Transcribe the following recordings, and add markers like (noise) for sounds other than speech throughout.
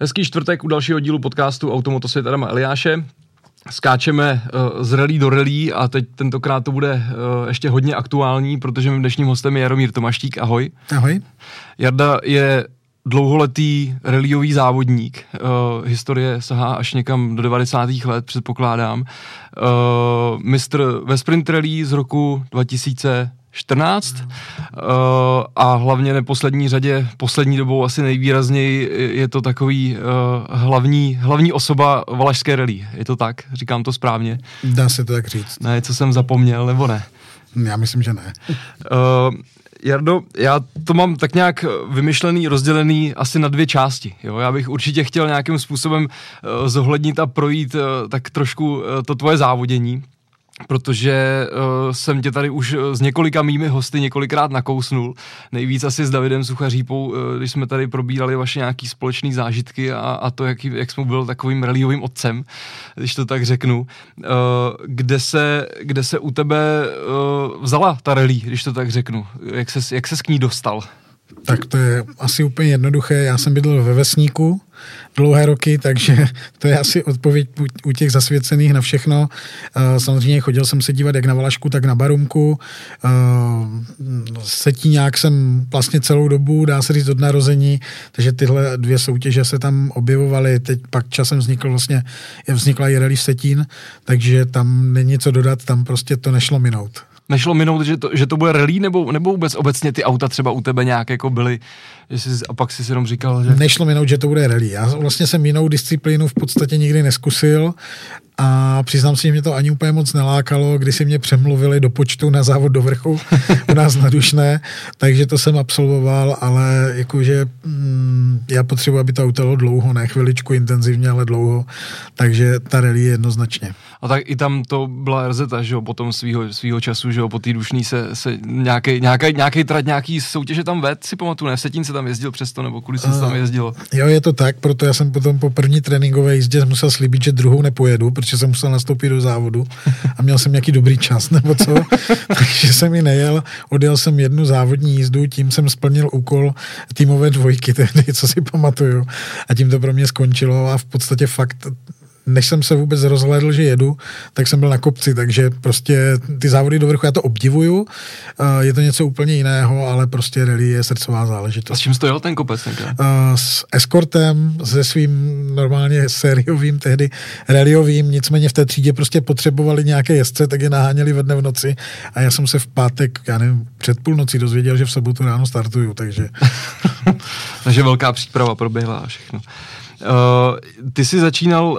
Hezký čtvrtek u dalšího dílu podcastu Automotosvět Adama Eliáše. Skáčeme uh, z rally do rally a teď tentokrát to bude uh, ještě hodně aktuální, protože mým dnešním hostem je Jaromír Tomaštík. Ahoj. Ahoj. Jarda je dlouholetý rallyový závodník. Uh, historie sahá až někam do 90. let, předpokládám. Uh, mistr ve sprint rally z roku 2000 14 uh, a hlavně neposlední řadě, poslední dobou asi nejvýrazněji je to takový uh, hlavní, hlavní osoba Valašské rally. Je to tak? Říkám to správně? Dá se to tak říct. Ne, co jsem zapomněl, nebo ne? Já myslím, že ne. Uh, Jardo, já to mám tak nějak vymyšlený, rozdělený asi na dvě části. Jo? Já bych určitě chtěl nějakým způsobem uh, zohlednit a projít uh, tak trošku uh, to tvoje závodění, protože uh, jsem tě tady už s několika mými hosty několikrát nakousnul. Nejvíc asi s Davidem Suchařípou, uh, když jsme tady probírali vaše nějaký společné zážitky a, a to, jak, jak jsme byl takovým rallyovým otcem, když to tak řeknu. Uh, kde, se, kde se u tebe uh, vzala ta rally, když to tak řeknu? Jak ses, jak ses k ní dostal? Tak to je asi úplně jednoduché. Já jsem bydlel ve Vesníku dlouhé roky, takže to je asi odpověď u těch zasvěcených na všechno. Eh, samozřejmě chodil jsem se dívat jak na Valašku, tak na Barumku. Eh, Setíňák jsem vlastně celou dobu, dá se říct od narození, takže tyhle dvě soutěže se tam objevovaly. Teď pak časem vznikl vlastně, vznikla i Rally Setín, takže tam není co dodat, tam prostě to nešlo minout nešlo minout, že to, že to bude rally, nebo, nebo vůbec obecně ty auta třeba u tebe nějak jako byly, jsi, a pak jsi si jenom říkal, že... Nešlo minout, že to bude rally. Já vlastně jsem jinou disciplínu v podstatě nikdy neskusil a přiznám si, že mě to ani úplně moc nelákalo, když si mě přemluvili do počtu na závod do vrchu u nás na Dušné, takže to jsem absolvoval, ale jakože mm, já potřebuji, aby to auto dlouho, ne chviličku intenzivně, ale dlouho, takže ta rally je jednoznačně. A tak i tam to byla RZ, že jo, potom svýho, svýho času, že jo, po té Dušný se, se nějaký, nějaký, nějaký trať, nějaký soutěže tam ved, si pamatuju, ne, Setín se tam jezdil přesto, nebo kudy se tam jezdilo? Jo, je to tak, proto já jsem potom po první tréninkové jízdě musel slíbit, že druhou nepojedu, protože jsem musel nastoupit do závodu a měl jsem nějaký dobrý čas (laughs) nebo co, takže jsem ji nejel, odjel jsem jednu závodní jízdu, tím jsem splnil úkol týmové dvojky (laughs) tehdy, co si pamatuju. A tím to pro mě skončilo a v podstatě fakt než jsem se vůbec rozhlédl, že jedu, tak jsem byl na kopci, takže prostě ty závody do vrchu, já to obdivuju, je to něco úplně jiného, ale prostě rally je srdcová záležitost. A s čím stojil ten kopec? S eskortem, se svým normálně sériovým, tehdy rallyovým, nicméně v té třídě prostě potřebovali nějaké jezdce, tak je naháněli ve dne v noci a já jsem se v pátek, já nevím, před půlnocí dozvěděl, že v sobotu ráno startuju, takže... (laughs) takže velká příprava proběhla a všechno. Uh, ty jsi začínal uh,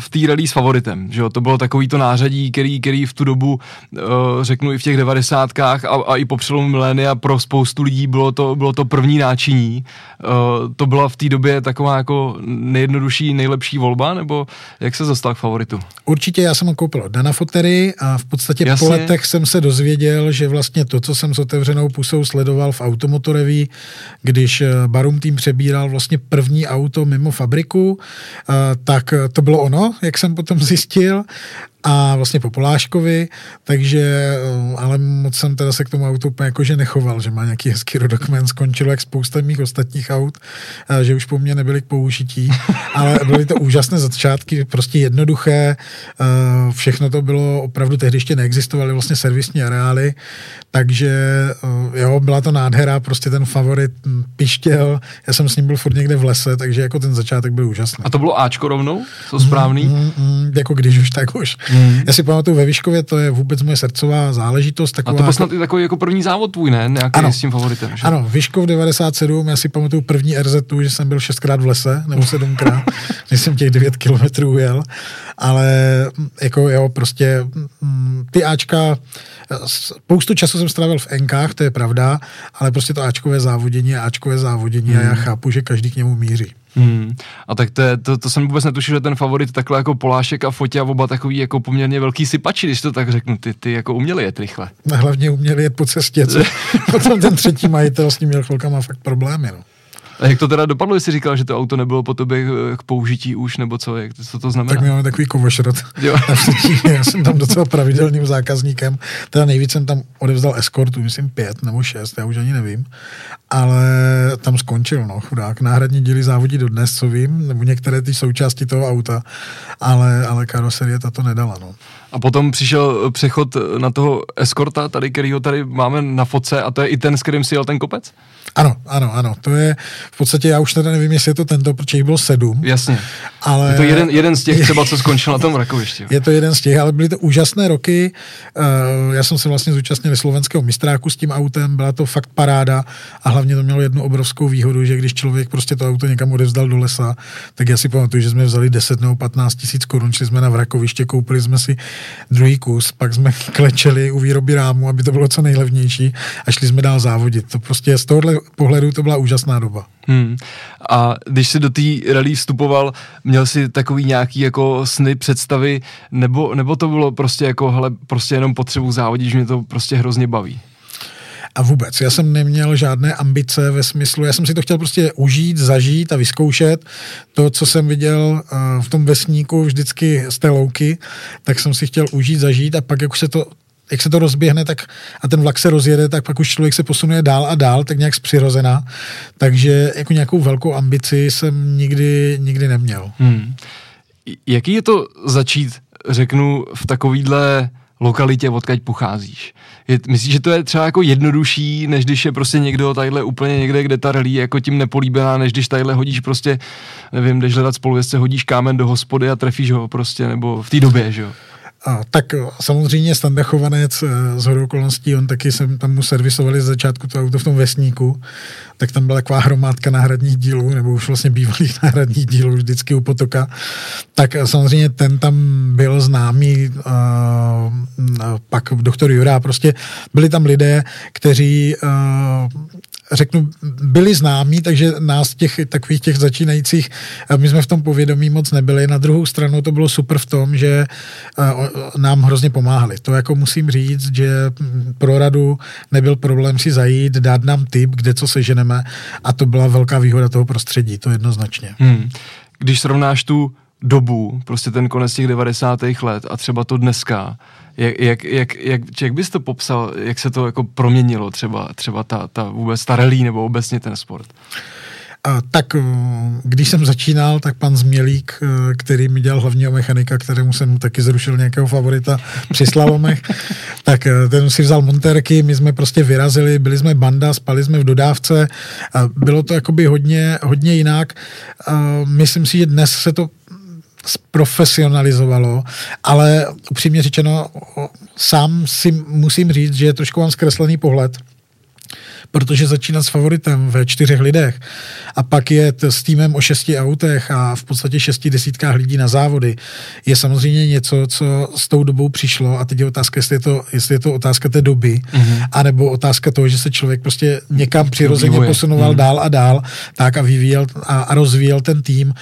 v té rally s favoritem, že jo? To bylo takový to nářadí, který, který v tu dobu, uh, řeknu i v těch devadesátkách a, a i po přelomu milénia pro spoustu lidí bylo to, bylo to první náčiní. Uh, to byla v té době taková jako nejjednodušší, nejlepší volba, nebo jak se dostal k favoritu? Určitě já jsem ho koupil od Dana Fotery a v podstatě Jasně. po letech jsem se dozvěděl, že vlastně to, co jsem s otevřenou pusou sledoval v Automotoreví, když Barum tým přebíral vlastně první auto mimo fabriku, fabriku, eh, tak to bylo ono, jak jsem potom zjistil a vlastně po Poláškovi, takže, eh, ale moc jsem teda se k tomu autu úplně jakože nechoval, že má nějaký hezký rodokmen, skončilo jak spousta mých ostatních aut, eh, že už po mně nebyly k použití, (laughs) ale byly to úžasné začátky, prostě jednoduché, eh, všechno to bylo opravdu, tehdy ještě neexistovaly vlastně servisní areály, takže jo, byla to nádhera, prostě ten favorit hm, pištěl, já jsem s ním byl furt někde v lese, takže jako ten začátek byl úžasný. A to bylo Ačko rovnou? To správný? Mm, mm, mm, jako když už, tak už. Hmm. Já si pamatuju ve Vyškově, to je vůbec moje srdcová záležitost. Taková, a to byl snad jako... i takový jako první závod tvůj, ne? Nějaký ano, s tím favoritem. Že? Ano, Vyškov 97, já si pamatuju první RZ, že jsem byl šestkrát v lese, nebo sedmkrát, (laughs) když jsem těch 9 kilometrů jel, ale jako jo, prostě mm, ty Ačka, spoustu času jsem strávil v Enkách, to je pravda, ale prostě to Ačkové závodění je Ačkové závodění hmm. a já hmm. chápu, že každý k němu míří. Hmm. A tak to, je, to, to jsem vůbec netušil, že ten favorit takhle jako Polášek a Fotě a oba takový jako poměrně velký sypači, když to tak řeknu, ty, ty jako uměli jet rychle. A hlavně uměli jet po cestě, co (laughs) potom ten třetí majitel s ním měl chvilkama fakt problémy. No. A jak to teda dopadlo, jestli říkal, že to auto nebylo po tobě k použití už, nebo co, jak, co to znamená? Tak my máme takový kovošrot. (laughs) Já jsem tam docela pravidelným zákazníkem. Teda nejvíc jsem tam odevzdal eskortu, myslím pět nebo šest, já už ani nevím. Ale tam skončil, no, chudák. Náhradní díly závodí do dnes, co vím, nebo některé ty součásti toho auta, ale, ale karoserie ta to nedala, no. A potom přišel přechod na toho eskorta, tady, kterýho tady máme na foce, a to je i ten, s kterým si jel ten kopec? Ano, ano, ano. To je v podstatě, já už teda nevím, jestli je to tento, protože jich bylo sedm. Jasně. Ale... Je to jeden, jeden z těch třeba, co skončil na tom rakovišti. Je to jeden z těch, ale byly to úžasné roky. Uh, já jsem se vlastně zúčastnil slovenského mistráku s tím autem, byla to fakt paráda a hlavně to mělo jednu obrovskou výhodu, že když člověk prostě to auto někam odevzdal do lesa, tak já si pamatuju, že jsme vzali 10 nebo 15 tisíc korun, šli jsme na vrakoviště, koupili jsme si druhý kus, pak jsme (laughs) klečeli u výroby rámu, aby to bylo co nejlevnější a šli jsme dál závodit. To prostě z tohohle pohledu to byla úžasná doba. Hmm. A když jsi do té rally vstupoval, měl jsi takový nějaký jako sny, představy, nebo, nebo to bylo prostě jako, hele, prostě jenom potřebu závodit, že mě to prostě hrozně baví? A vůbec, já jsem neměl žádné ambice ve smyslu, já jsem si to chtěl prostě užít, zažít a vyzkoušet. To, co jsem viděl v tom vesníku vždycky z té louky, tak jsem si chtěl užít, zažít a pak, jak už se to jak se to rozběhne tak, a ten vlak se rozjede, tak pak už člověk se posunuje dál a dál, tak nějak zpřirozená. Takže jako nějakou velkou ambici jsem nikdy, nikdy neměl. Hmm. Jaký je to začít, řeknu, v takovýhle lokalitě, odkaď pocházíš? Je, myslíš, že to je třeba jako jednodušší, než když je prostě někdo tadyhle úplně někde, kde ta relí jako tím nepolíbená, než když tadyhle hodíš prostě, nevím, jdeš hledat spoluvězce, hodíš kámen do hospody a trefíš ho prostě, nebo v té době, že jo? A, tak samozřejmě Standa Chovanec eh, z hodou okolností, on taky jsem tam mu servisovali z začátku to auto v tom vesníku, tak tam byla taková hromádka náhradních dílů, nebo už vlastně bývalých (laughs) náhradních dílů vždycky u potoka. Tak samozřejmě ten tam byl známý, a pak doktor Jura, prostě byli tam lidé, kteří řeknu, byli známí, takže nás těch takových těch začínajících, my jsme v tom povědomí moc nebyli. Na druhou stranu to bylo super v tom, že nám hrozně pomáhali. To jako musím říct, že pro radu nebyl problém si zajít, dát nám tip, kde co seženeme a to byla velká výhoda toho prostředí, to jednoznačně. Hmm. Když srovnáš tu dobu, prostě ten konec těch 90. let a třeba to dneska, jak, jak, jak, jak, jak bys to popsal, jak se to jako proměnilo třeba, třeba ta, ta vůbec ta rally nebo obecně ten sport? A, tak eh, když jsem začínal, tak pan Změlík, eh, který mi dělal hlavního mechanika, kterému jsem taky zrušil nějakého favorita (laughs) při slalomech, tak eh, ten si vzal monterky, my jsme prostě vyrazili, byli jsme banda, spali jsme v dodávce, bylo to jakoby hodně, hodně jinak. Myslím si, že dnes se to zprofesionalizovalo, ale upřímně řečeno, sám si musím říct, že je trošku mám zkreslený pohled, protože začínat s favoritem ve čtyřech lidech a pak je s týmem o šesti autech a v podstatě šesti desítkách lidí na závody je samozřejmě něco, co s tou dobou přišlo a teď je otázka, jestli je to, jestli je to otázka té doby, mm-hmm. anebo otázka toho, že se člověk prostě někam přirozeně posunoval mm-hmm. dál a dál tak a vyvíjel a, a rozvíjel ten tým.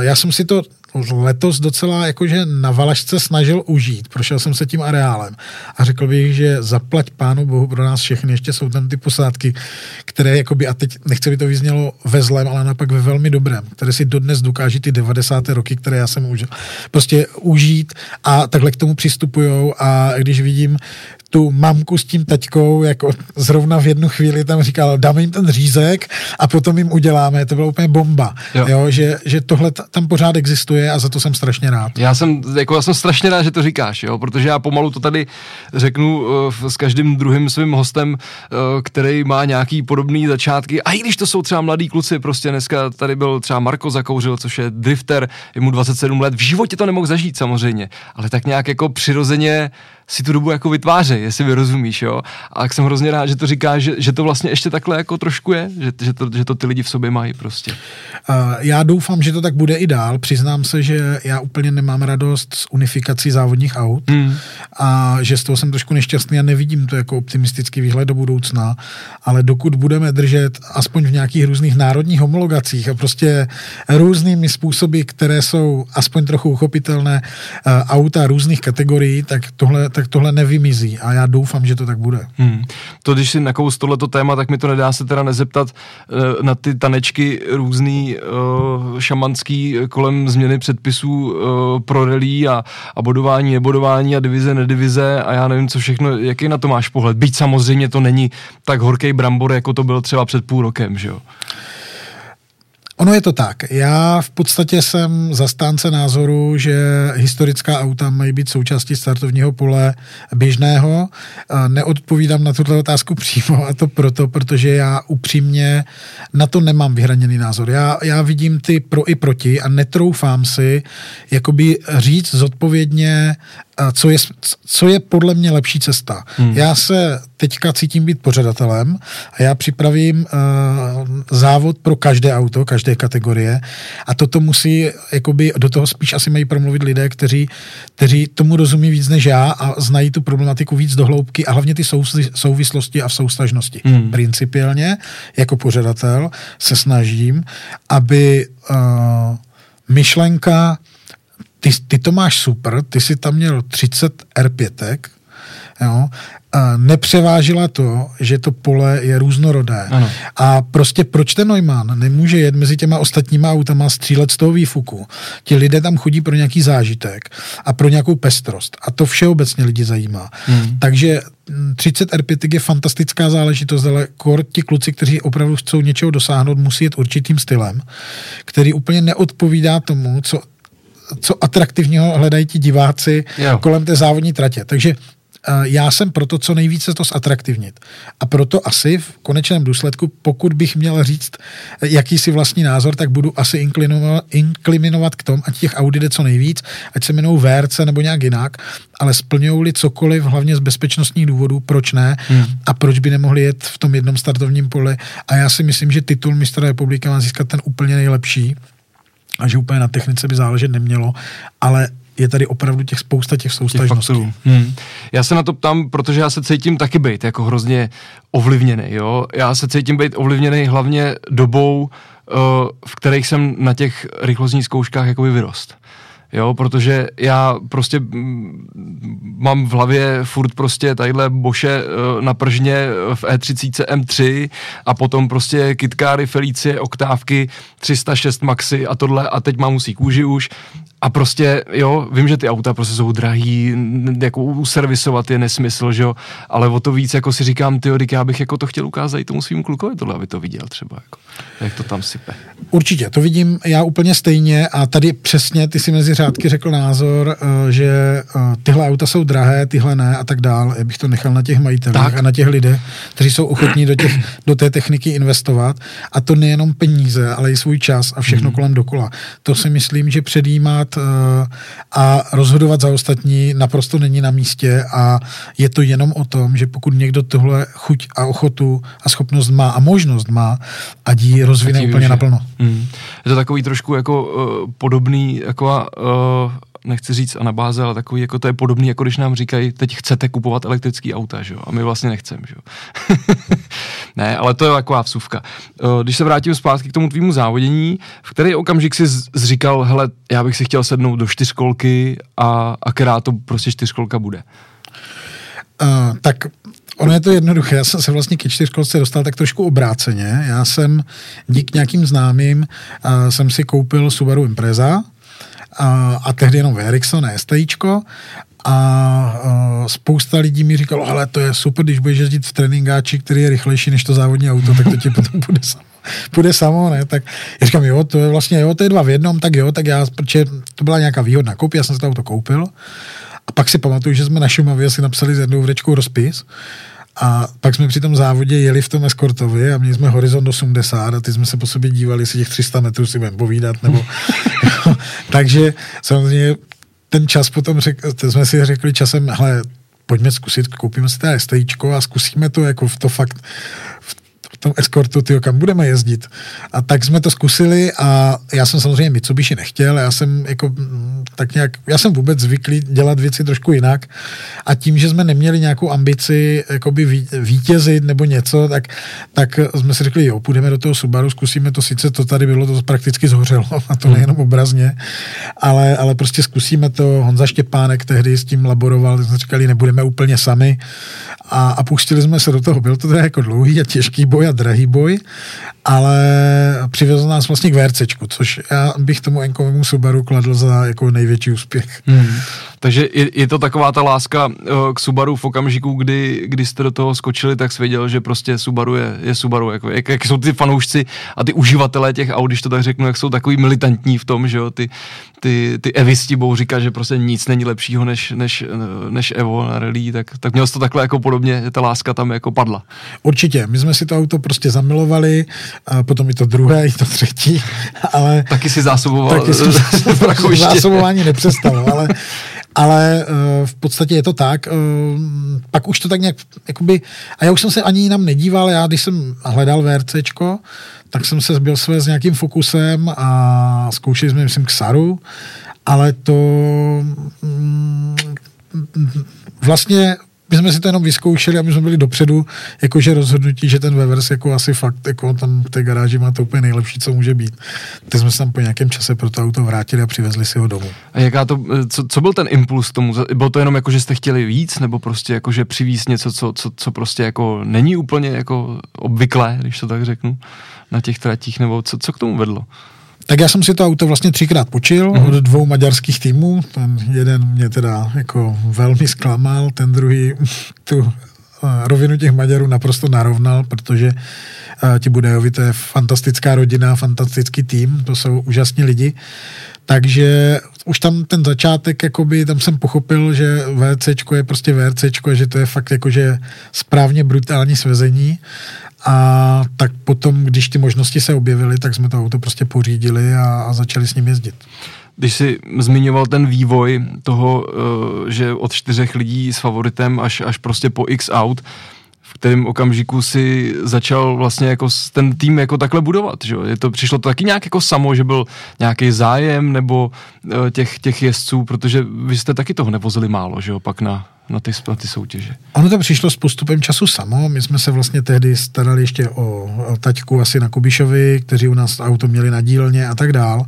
Já jsem si to letos docela jakože na Valašce snažil užít. Prošel jsem se tím areálem a řekl bych, že zaplať pánu bohu pro nás všechny. Ještě jsou tam ty posádky, které jakoby, a teď nechci by to vyznělo ve zlém, ale napak ve velmi dobrém, které si dodnes dokáží ty 90. roky, které já jsem užil, prostě užít a takhle k tomu přistupujou a když vidím tu mamku s tím taťkou, jako zrovna v jednu chvíli tam říkal, dáme jim ten řízek a potom jim uděláme. To byla úplně bomba. Jo. Jo, že, že tohle tam pořád existuje a za to jsem strašně rád. Já jsem, jako, já jsem strašně rád, že to říkáš, jo, protože já pomalu to tady řeknu uh, s každým druhým svým hostem, uh, který má nějaký podobný začátky. A i když to jsou třeba mladí kluci, prostě dneska tady byl třeba Marko Zakouřil, což je drifter, je mu 27 let, v životě to nemohl zažít samozřejmě, ale tak nějak jako přirozeně si tu dobu jako vytvářejí, jestli mi rozumíš, jo. A tak jsem hrozně rád, že to říkáš, že, že to vlastně ještě takhle jako trošku je, že, že, to, že to ty lidi v sobě mají prostě. Já doufám, že to tak bude i dál. Přiznám se, že já úplně nemám radost z unifikací závodních aut mm. a že z toho jsem trošku nešťastný a nevidím to jako optimistický výhled do budoucna, ale dokud budeme držet aspoň v nějakých různých národních homologacích a prostě různými způsoby, které jsou aspoň trochu uchopitelné, uh, auta různých kategorií, tak tohle tak tohle nevymizí a já doufám, že to tak bude. Hmm. To, když si nakous tohleto téma, tak mi to nedá se teda nezeptat uh, na ty tanečky různý uh, šamanský kolem změny předpisů uh, pro relí a, a bodování, nebodování a divize, nedivize a já nevím, co všechno, jaký na to máš pohled. Byť samozřejmě to není tak horký brambor, jako to byl třeba před půl rokem, že jo? Ono je to tak. Já v podstatě jsem zastánce názoru, že historická auta mají být součástí startovního pole běžného. Neodpovídám na tuto otázku (laughs) přímo a to proto, protože já upřímně na to nemám vyhraněný názor. Já, já vidím ty pro i proti a netroufám si jakoby říct zodpovědně, co je, co je podle mě lepší cesta. Hmm. Já se teďka cítím být pořadatelem a já připravím uh, závod pro každé auto, každé kategorie a toto musí, jakoby do toho spíš asi mají promluvit lidé, kteří, kteří tomu rozumí víc než já a znají tu problematiku víc do hloubky a hlavně ty sou, souvislosti a v soustažnosti. Hmm. Principiálně jako pořadatel se snažím, aby uh, myšlenka ty, ty to máš super, ty si tam měl 30 R5, jo, a nepřevážila to, že to pole je různorodé. Ano. A prostě proč ten Neumann nemůže jet mezi těma ostatníma autama střílet z toho výfuku? Ti lidé tam chodí pro nějaký zážitek a pro nějakou pestrost. A to všeobecně lidi zajímá. Hmm. Takže 30 R5 je fantastická záležitost, ale kor ti kluci, kteří opravdu chcou něčeho dosáhnout, musí jet určitým stylem, který úplně neodpovídá tomu, co co atraktivního hledají ti diváci jo. kolem té závodní tratě. Takže já jsem proto co nejvíce to zatraktivnit. A proto asi v konečném důsledku, pokud bych měl říct jakýsi vlastní názor, tak budu asi inklinovat, inkliminovat k tomu, ať těch Audi jde co nejvíc, ať se jmenou VRC nebo nějak jinak, ale splňují-li cokoliv, hlavně z bezpečnostních důvodů, proč ne hmm. a proč by nemohli jet v tom jednom startovním poli. A já si myslím, že titul mistra republiky má získat ten úplně nejlepší a že úplně na technice by záležet nemělo, ale je tady opravdu těch spousta těch soustažností. Hmm. Já se na to ptám, protože já se cítím taky být jako hrozně ovlivněný, jo. Já se cítím být ovlivněný hlavně dobou, uh, v kterých jsem na těch rychlostních zkouškách jakoby vyrost jo, protože já prostě mám v hlavě furt prostě tadyhle boše eh, na pržně v E30 M3 a potom prostě kitkáry, Felicie, oktávky, 306 maxi a tohle a teď mám musí kůži už a prostě, jo, vím, že ty auta prostě jsou drahý, jako uservisovat je nesmysl, že jo, ale o to víc, jako si říkám, ty já bych jako to chtěl ukázat i tomu svým klukovi tohle, aby to viděl třeba, jako, jak to tam sype. Určitě, to vidím já úplně stejně a tady přesně ty si mezi řádky řekl názor, eh, že eh, tyhle auta jsou drahé, tyhle ne a tak dál. Já bych to nechal na těch majitelích tak. a na těch lidech, kteří jsou ochotní do, těch, do té techniky investovat a to nejenom peníze, ale i svůj čas a všechno hmm. kolem dokola. To si myslím, že předjímat eh, a rozhodovat za ostatní naprosto není na místě a je to jenom o tom, že pokud někdo tohle chuť a ochotu a schopnost má a možnost má, ať ji rozvine úplně naplno. Hmm. Je to takový trošku jako uh, podobný, jako uh, nechci říct anabáze, ale takový, jako to je podobný, jako když nám říkají, teď chcete kupovat elektrický auta, že jo? A my vlastně nechceme, že jo? (laughs) ne, ale to je taková vsuvka. Uh, když se vrátím zpátky k tomu tvýmu závodění, v který okamžik si zříkal, hele, já bych si chtěl sednout do čtyřkolky a, a která to prostě čtyřkolka bude? Uh, tak Ono je to jednoduché. Já jsem se vlastně ke čtyřkolce dostal tak trošku obráceně. Já jsem dík nějakým známým uh, jsem si koupil Subaru Impreza a, a tehdy jenom Ericsson, ne STIčko a spousta lidí mi říkalo, ale to je super, když budeš jezdit v tréninkáči, který je rychlejší než to závodní auto, tak to ti (laughs) potom bude samo. Bude samo, ne? Tak já říkám, jo, to je vlastně, jo, to je dva v jednom, tak jo, tak já, protože to byla nějaká výhodná koup, já jsem si to auto koupil a pak si pamatuju, že jsme na Šumavě si napsali s jednou vrečkou rozpis a pak jsme při tom závodě jeli v tom eskortovi a měli jsme horizont 80 a ty jsme se po sobě dívali, jestli těch 300 metrů si budeme povídat, nebo... (laughs) Takže samozřejmě ten čas potom řek, jsme si řekli časem, hele, pojďme zkusit, koupíme si té STIčko a zkusíme to jako v to fakt v tom eskortu, tyjo, kam budeme jezdit. A tak jsme to zkusili a já jsem samozřejmě Mitsubishi nechtěl, já jsem jako mm, tak nějak, já jsem vůbec zvyklý dělat věci trošku jinak a tím, že jsme neměli nějakou ambici jakoby vítězit nebo něco, tak, tak jsme si řekli, jo, půjdeme do toho Subaru, zkusíme to, sice to tady bylo, to prakticky zhořelo, (laughs) a to nejenom obrazně, ale, ale prostě zkusíme to, Honza Štěpánek tehdy s tím laboroval, jsme říkali, nebudeme úplně sami a, a pustili jsme se do toho, byl to teda jako dlouhý a těžký boj a drahý boj, ale přivezl nás vlastně k VRCčku, což já bych tomu enkovému Subaru kladl za jako největší úspěch. Hmm. Takže je, je to taková ta láska uh, k Subaru v okamžiku, kdy, kdy jste do toho skočili, tak jsi věděl, že prostě Subaru je, je Subaru. Jako, jak, jak, jsou ty fanoušci a ty uživatelé těch aut, když to tak řeknu, jak jsou takový militantní v tom, že jo, ty, ty, ty evisti budou říkat, že prostě nic není lepšího než, než, než Evo na rally, tak, tak měl jsi to takhle jako podobně, ta láska tam jako padla. Určitě, my jsme si to auto prostě zamilovali, a potom i to druhé, i to třetí, (laughs) ale... Taky si zásoboval. Taky si (laughs) (laughs) zásobování nepřestalo, ale ale uh, v podstatě je to tak. Uh, pak už to tak nějak, jakoby, a já už jsem se ani jinam nedíval, já když jsem hledal VRCčko, tak jsem se zbyl své s nějakým fokusem a zkoušeli jsme, myslím, Xaru, ale to mm, vlastně my jsme si to jenom vyzkoušeli a my jsme byli dopředu, jakože rozhodnutí, že ten Wevers jako asi fakt jako tam v té garáži má to úplně nejlepší, co může být. Tak jsme se tam po nějakém čase pro to auto vrátili a přivezli si ho domů. A jaká to, co, co byl ten impuls tomu? Bylo to jenom jako, že jste chtěli víc, nebo prostě jako, že přivízt něco, co, co, co prostě jako není úplně jako obvyklé, když to tak řeknu, na těch tratích, nebo co, co k tomu vedlo? Tak já jsem si to auto vlastně třikrát počil mm-hmm. od dvou maďarských týmů. Ten jeden mě teda jako velmi zklamal, ten druhý (laughs) tu eh, rovinu těch Maďarů naprosto narovnal, protože uh, ti Budejovi to je fantastická rodina, fantastický tým, to jsou úžasní lidi. Takže už tam ten začátek, jakoby, tam jsem pochopil, že VCčko je prostě VRCčko, že to je fakt jakože správně brutální svezení a tak potom, když ty možnosti se objevily, tak jsme to auto prostě pořídili a, a začali s ním jezdit. Když jsi zmiňoval ten vývoj toho, eh, že od čtyřech lidí s favoritem až, až prostě po x out, v kterém okamžiku si začal vlastně jako ten tým jako takhle budovat, že Je to, přišlo to taky nějak jako samo, že byl nějaký zájem nebo eh, těch, těch jezdců, protože vy jste taky toho nevozili málo, že jo, pak na, na ty, na ty soutěže. Ono to přišlo s postupem času samo. My jsme se vlastně tehdy starali ještě o, o taťku asi na Kubišovi, kteří u nás auto měli na dílně a tak dál.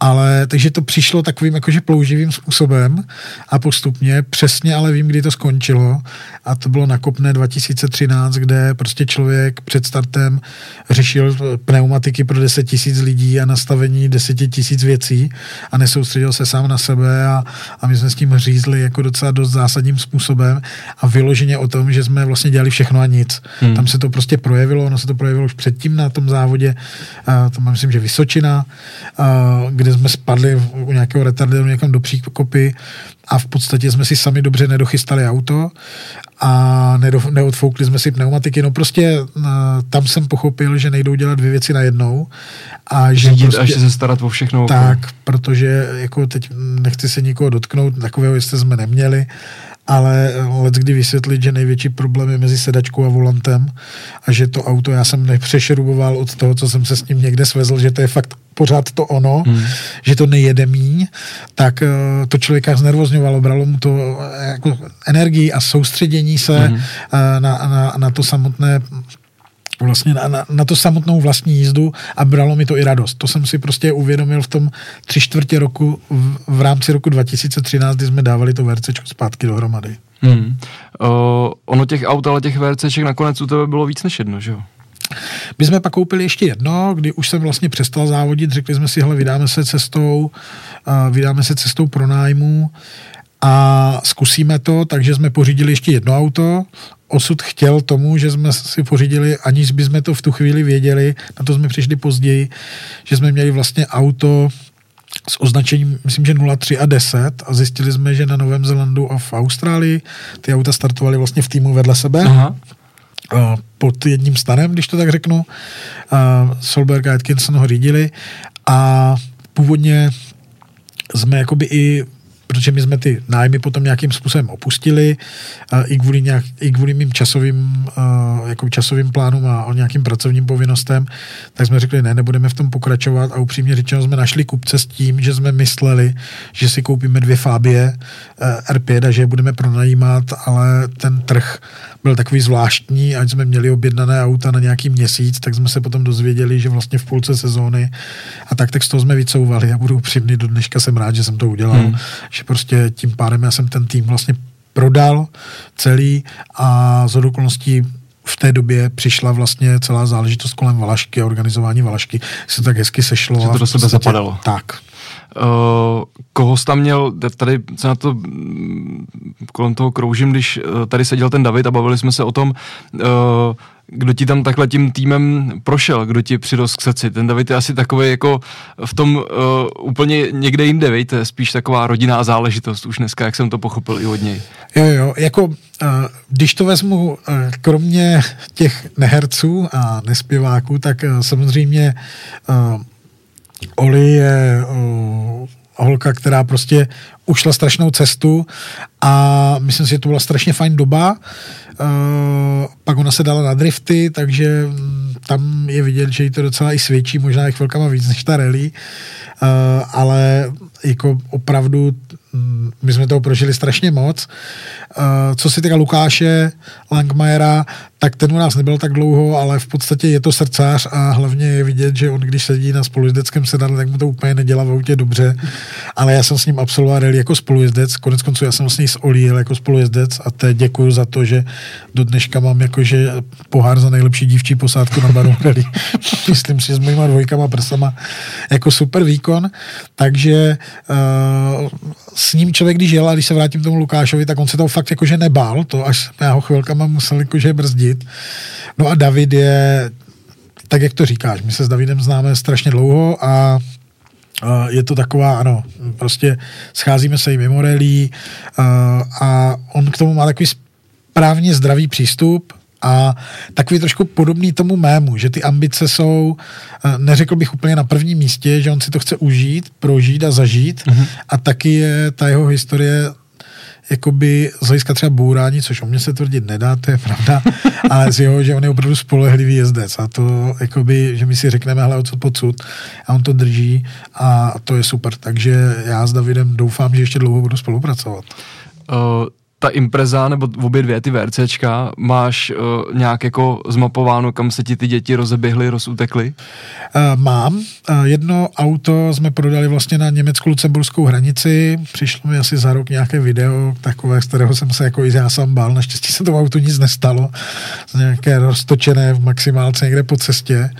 Ale takže to přišlo takovým jakože plouživým způsobem a postupně, přesně ale vím, kdy to skončilo a to bylo na Kopne 2013, kde prostě člověk před startem řešil pneumatiky pro 10 tisíc lidí a nastavení 10 tisíc věcí a nesoustředil se sám na sebe a, a my jsme s tím řízli jako docela dost zásadním způsobem a vyloženě o tom, že jsme vlastně dělali všechno a nic. Hmm. Tam se to prostě projevilo, ono se to projevilo už předtím na tom závodě, a to myslím, že Vysočina, a, kde jsme spadli u nějakého retarderu někam do příkopy a v podstatě jsme si sami dobře nedochystali auto a neodfoukli jsme si pneumatiky. No prostě tam jsem pochopil, že nejdou dělat dvě věci najednou. A že Řídit prostě, a se starat o všechno. Tak, okolo. protože jako teď nechci se nikoho dotknout, takového jste jsme neměli, ale let kdy vysvětlit, že největší problém je mezi sedačkou a volantem a že to auto já jsem nepřešeruboval od toho, co jsem se s ním někde svezl, že to je fakt pořád to ono, hmm. že to nejede míň, tak uh, to člověka znervozňovalo, bralo mu to uh, jako energii a soustředění se hmm. na, na, na to samotné vlastně na, na, na to samotnou vlastní jízdu a bralo mi to i radost. To jsem si prostě uvědomil v tom tři čtvrtě roku v, v rámci roku 2013, kdy jsme dávali to VRCčko zpátky dohromady. Hmm. Uh, ono těch aut, ale těch VRCček nakonec u tebe bylo víc než jedno, že jo? My jsme pak koupili ještě jedno, kdy už jsem vlastně přestal závodit, řekli jsme si, hele, vydáme se cestou, uh, vydáme se cestou pro nájmu a zkusíme to, takže jsme pořídili ještě jedno auto. Osud chtěl tomu, že jsme si pořídili, aniž bychom to v tu chvíli věděli, na to jsme přišli později, že jsme měli vlastně auto s označením, myslím, že 03 a 10 a zjistili jsme, že na Novém Zelandu a v Austrálii ty auta startovaly vlastně v týmu vedle sebe. Aha pod jedním stanem, když to tak řeknu. Solberg a Atkinson ho řídili a původně jsme jakoby i protože my jsme ty nájmy potom nějakým způsobem opustili i kvůli, nějak, i kvůli mým časovým, jako časovým plánům a o nějakým pracovním povinnostem, tak jsme řekli, ne, nebudeme v tom pokračovat a upřímně řečeno jsme našli kupce s tím, že jsme mysleli, že si koupíme dvě Fabie R5 a že je budeme pronajímat, ale ten trh byl takový zvláštní, ať jsme měli objednané auta na nějaký měsíc, tak jsme se potom dozvěděli, že vlastně v půlce sezóny a tak, tak z toho jsme vycouvali a budu upřímný, do dneška jsem rád, že jsem to udělal, hmm. Že prostě tím pádem já jsem ten tým vlastně prodal celý a z okolností v té době přišla vlastně celá záležitost kolem Valašky a organizování Valašky. Se tak hezky sešlo. Že to do sebe zapadalo. Tak. Uh, koho jsi tam měl, tady se na to mm, kolem toho kroužím, když uh, tady seděl ten David a bavili jsme se o tom, uh, kdo ti tam takhle tím týmem prošel, kdo ti přirost k srdci. Ten David je asi takový jako v tom uh, úplně někde jinde, vejte, spíš taková rodinná záležitost už dneska, jak jsem to pochopil i od něj. Jo, jo, jako uh, když to vezmu uh, kromě těch neherců a nespěváků, tak uh, samozřejmě uh, Oli je uh, holka, která prostě ušla strašnou cestu a myslím si, že to byla strašně fajn doba. Uh, pak ona se dala na drifty, takže mm, tam je vidět, že jí to docela i svědčí, možná i chvilkama víc než ta rally, uh, ale jako opravdu my jsme toho prožili strašně moc. Uh, co se týká Lukáše Langmajera, tak ten u nás nebyl tak dlouho, ale v podstatě je to srdcář a hlavně je vidět, že on, když sedí na spolujezdeckém sedadle, tak mu to úplně nedělá v autě dobře. Ale já jsem s ním absolvoval rally jako spolujezdec. Konec konců já jsem s Olí jako spolujezdec a te děkuju za to, že do dneška mám jakože pohár za nejlepší dívčí posádku na baru rally. (laughs) Myslím si, s mojima dvojkama prsama jako super výkon. Takže uh, s ním člověk, když jel a když se vrátím k tomu Lukášovi, tak on se toho fakt jakože nebál, to až já ho chvilkama musel jakože brzdit. No a David je, tak jak to říkáš, my se s Davidem známe strašně dlouho a je to taková, ano, prostě scházíme se i mimo relí a on k tomu má takový správně zdravý přístup a takový trošku podobný tomu mému, že ty ambice jsou, neřekl bych úplně na prvním místě, že on si to chce užít, prožít a zažít mm-hmm. a taky je ta jeho historie jakoby z hlediska třeba bourání, což o mě se tvrdit nedá, to je pravda, (laughs) ale z jeho, že on je opravdu spolehlivý jezdec a to jakoby, že my si řekneme, hele, co pocud a on to drží a to je super, takže já s Davidem doufám, že ještě dlouho budu spolupracovat. Uh ta impreza nebo obě dvě ty VRCčka máš uh, nějak jako zmapováno, kam se ti ty děti rozeběhly, rozutekly? Uh, mám. Uh, jedno auto jsme prodali vlastně na německo-lucemburskou hranici. Přišlo mi asi za rok nějaké video takové, z kterého jsem se jako i já sám bál. Naštěstí se tomu autu nic nestalo. Nějaké roztočené v maximálce někde po cestě.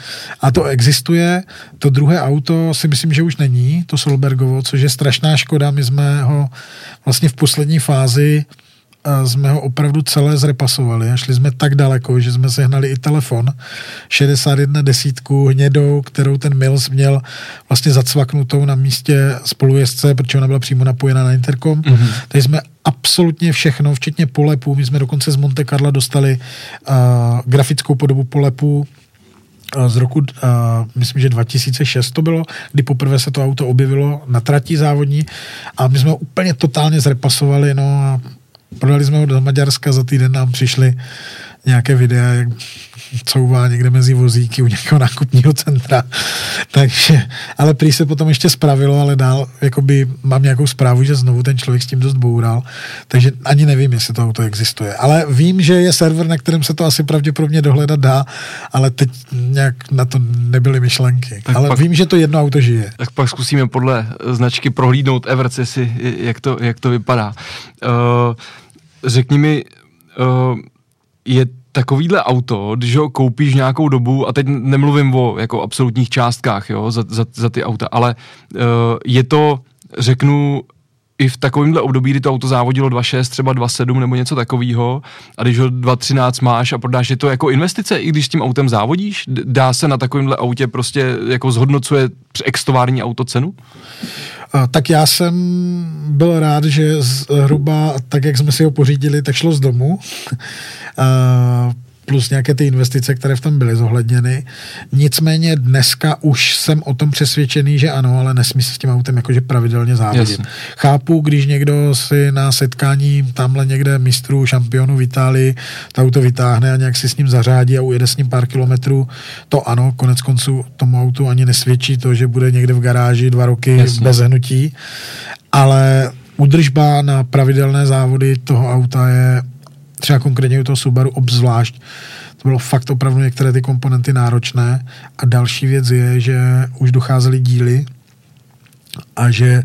A to existuje. To druhé auto si myslím, že už není, to Solbergovo, což je strašná škoda. My jsme ho vlastně v poslední fázi jsme ho opravdu celé zrepasovali a šli jsme tak daleko, že jsme sehnali i telefon 61 desítku hnědou, kterou ten Mills měl vlastně zacvaknutou na místě spolujezdce, protože ona byla přímo napojena na interkom. Mm-hmm. Takže jsme absolutně všechno, včetně polepů. My jsme dokonce z Monte Carla dostali uh, grafickou podobu polepů z roku, uh, myslím, že 2006 to bylo, kdy poprvé se to auto objevilo na trati závodní a my jsme ho úplně totálně zrepasovali, no a Prodali jsme ho do Maďarska, za týden nám přišly nějaké videa, jak couvá někde mezi vozíky u nějakého nákupního centra. (laughs) Takže, ale prý se potom ještě spravilo, ale dál jakoby mám nějakou zprávu, že znovu ten člověk s tím dost boural, takže ani nevím, jestli to auto existuje. Ale vím, že je server, na kterém se to asi pravděpodobně dohledat dá, ale teď nějak na to nebyly myšlenky. Tak ale pak, vím, že to jedno auto žije. Tak pak zkusíme podle značky prohlídnout Everce, si, jak to, jak to vypadá. Uh, řekni mi, uh, je takovýhle auto, když ho koupíš nějakou dobu, a teď nemluvím o jako absolutních částkách jo, za, za, za ty auta, ale uh, je to, řeknu, i v takovémhle období, kdy to auto závodilo 2.6, třeba 2.7 nebo něco takového, a když ho 2.13 máš a prodáš, je to jako investice, i když s tím autem závodíš? Dá se na takovémhle autě prostě jako zhodnocuje extovární auto cenu? tak já jsem byl rád, že zhruba tak, jak jsme si ho pořídili, tak šlo z domu. Plus nějaké ty investice, které v tom byly zohledněny. Nicméně dneska už jsem o tom přesvědčený, že ano, ale nesmí se s tím autem jakože pravidelně závodit. Jasně. Chápu, když někdo si na setkání tamhle někde mistrů, šampionu v Itálii to auto vytáhne a nějak si s ním zařádí a ujede s ním pár kilometrů, to ano, konec konců tomu autu ani nesvědčí to, že bude někde v garáži dva roky Jasně. bez hnutí, ale udržba na pravidelné závody toho auta je třeba konkrétně u toho Subaru obzvlášť, to bylo fakt opravdu některé ty komponenty náročné. A další věc je, že už docházely díly a že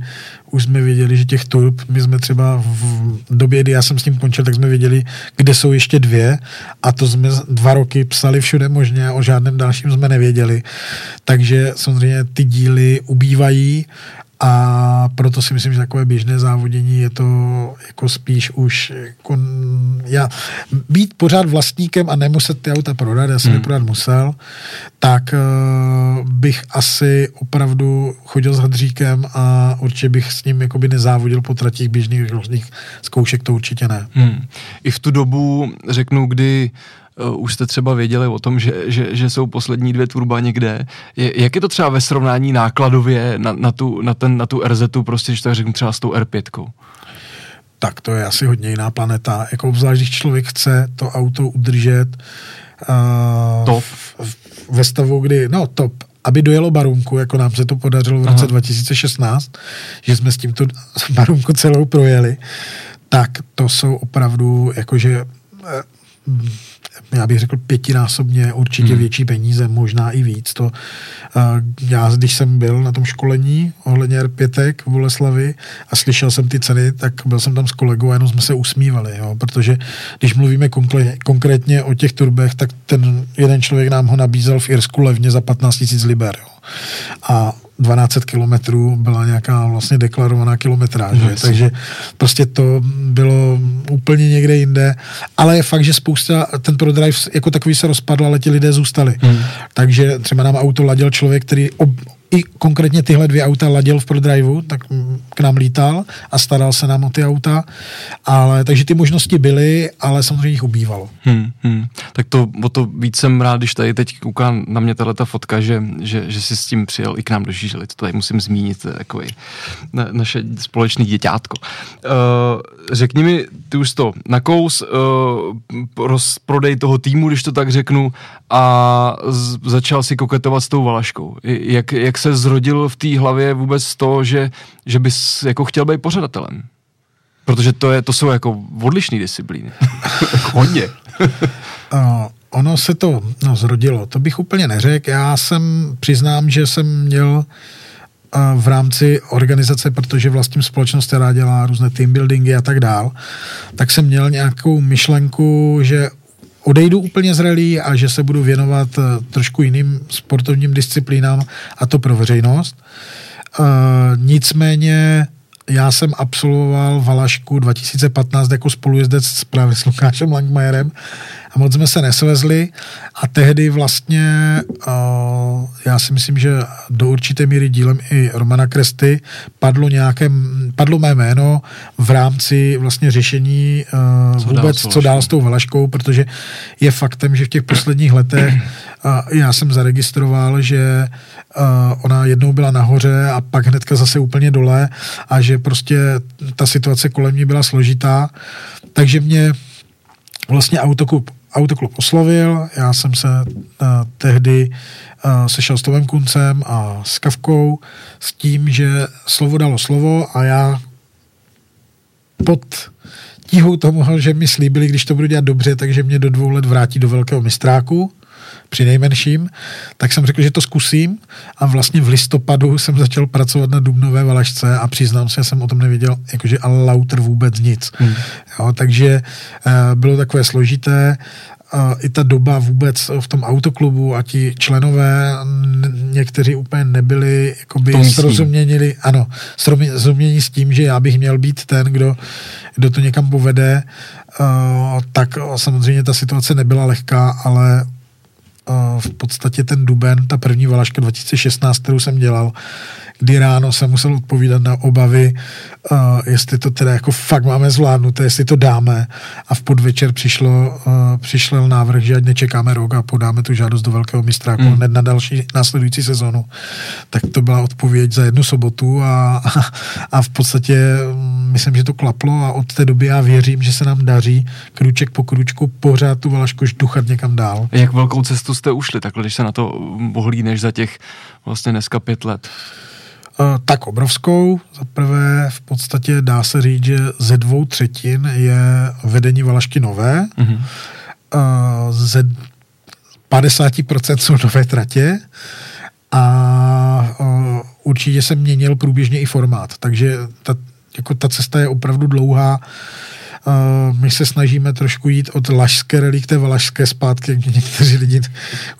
už jsme věděli, že těch turb, my jsme třeba v době, kdy já jsem s tím končil, tak jsme věděli, kde jsou ještě dvě a to jsme dva roky psali všude možně a o žádném dalším jsme nevěděli. Takže samozřejmě ty díly ubývají a proto si myslím, že takové běžné závodění je to jako spíš už jako, já, být pořád vlastníkem a nemuset ty auta prodat, já jsem hmm. je prodat musel, tak uh, bych asi opravdu chodil s hadříkem a určitě bych s ním jakoby nezávodil po tratích běžných různých zkoušek, to určitě ne. Hmm. I v tu dobu, řeknu, kdy uh, už jste třeba věděli o tom, že, že, že jsou poslední dvě turba někde. Je, jak je to třeba ve srovnání nákladově na, na, tu, na, ten, na tu RZ, prostě, že tak řeknu třeba s tou R5? Tak to je asi hodně jiná planeta. Jako obzvlášť, když člověk chce to auto udržet uh, top. V, ve stavu, kdy, no top, aby dojelo Barunku, jako nám se to podařilo v roce Aha. 2016, že jsme s tímto (laughs) Barunku celou projeli, tak to jsou opravdu jakože eh, já bych řekl pětinásobně určitě hmm. větší peníze, možná i víc. To, uh, já, když jsem byl na tom školení ohledně R5 v Boleslavi a slyšel jsem ty ceny, tak byl jsem tam s kolegou a jenom jsme se usmívali, jo, protože když mluvíme konkrétně, konkrétně o těch turbech, tak ten jeden člověk nám ho nabízel v Irsku levně za 15 000 liber. Jo. A 1200 kilometrů byla nějaká vlastně deklarovaná kilometráž. No, takže prostě to bylo úplně někde jinde. Ale je fakt, že spousta, ten ProDrive jako takový se rozpadl, ale ti lidé zůstali. Hmm. Takže třeba nám auto ladil člověk, který ob, i konkrétně tyhle dvě auta ladil v ProDriveu, tak k nám lítal a staral se nám o ty auta, ale takže ty možnosti byly, ale samozřejmě jich ubývalo. Hmm, hmm. Tak to o to víc jsem rád, když tady teď kouká na mě tahle ta fotka, že, že, že si s tím přijel i k nám do Žížely, to tady musím zmínit, takový na, naše společný děťátko. Uh, řekni mi, ty už to nakous, uh, rozprodej toho týmu, když to tak řeknu, a z, začal si koketovat s tou Valaškou. Jak, jak se zrodil v té hlavě vůbec to, že, že bys jako chtěl být pořadatelem? Protože to, je, to jsou jako odlišné disciplíny. (laughs) Hodně. (laughs) uh, ono se to no, zrodilo. To bych úplně neřekl. Já jsem, přiznám, že jsem měl v rámci organizace, protože vlastním společnost, která dělá různé team buildingy a tak dál, tak jsem měl nějakou myšlenku, že odejdu úplně z rally a že se budu věnovat eh, trošku jiným sportovním disciplínám a to pro veřejnost. Uh, nicméně já jsem absolvoval Valašku 2015 jako spolujezdec právě s Lukášem Langmajerem a moc jsme se nesvezli. A tehdy vlastně uh, já si myslím, že do určité míry dílem i Romana Kresty padlo nějaké, padlo mé jméno v rámci vlastně řešení uh, co vůbec, dál co dál s tou Valaškou, protože je faktem, že v těch posledních letech uh, já jsem zaregistroval, že ona jednou byla nahoře a pak hnedka zase úplně dole a že prostě ta situace kolem ní byla složitá, takže mě vlastně autoklub autoklub oslovil, já jsem se uh, tehdy uh, sešel s Tomem Kuncem a s Kavkou s tím, že slovo dalo slovo a já pod tíhou tomu, že mi slíbili, když to budu dělat dobře, takže mě do dvou let vrátí do velkého mistráku při nejmenším, tak jsem řekl, že to zkusím a vlastně v listopadu jsem začal pracovat na Dubnové Valašce a přiznám se, že jsem o tom nevěděl jakože ale lauter vůbec nic. Hmm. Jo, takže uh, bylo takové složité uh, i ta doba vůbec v tom autoklubu a ti členové někteří úplně nebyli jakoby srozuměni, ano, srozuměni s tím, že já bych měl být ten, kdo, kdo to někam povede, uh, tak samozřejmě ta situace nebyla lehká, ale v podstatě ten duben, ta první valaška 2016, kterou jsem dělal, kdy ráno jsem musel odpovídat na obavy, uh, jestli to teda jako fakt máme zvládnuté, jestli to dáme a v podvečer přišlo, uh, přišel návrh, že ať nečekáme rok a podáme tu žádost do velkého mistra mm. hned na další následující sezonu. Tak to byla odpověď za jednu sobotu a, a, a v podstatě myslím, že to klaplo a od té doby já věřím, že se nám daří kruček po kručku pořád tu Valašku duchat někam dál. Jak velkou cestu jste ušli, takhle když se na to ohlídneš za těch vlastně dneska pět let? Eh, tak obrovskou. Za prvé v podstatě dá se říct, že ze dvou třetin je vedení Valašky nové. Mm-hmm. Ze 50% jsou nové tratě a eh, určitě se měnil průběžně i formát, takže ta, jako ta cesta je opravdu dlouhá my se snažíme trošku jít od lašské rally k té valašské zpátky, jak někteří lidi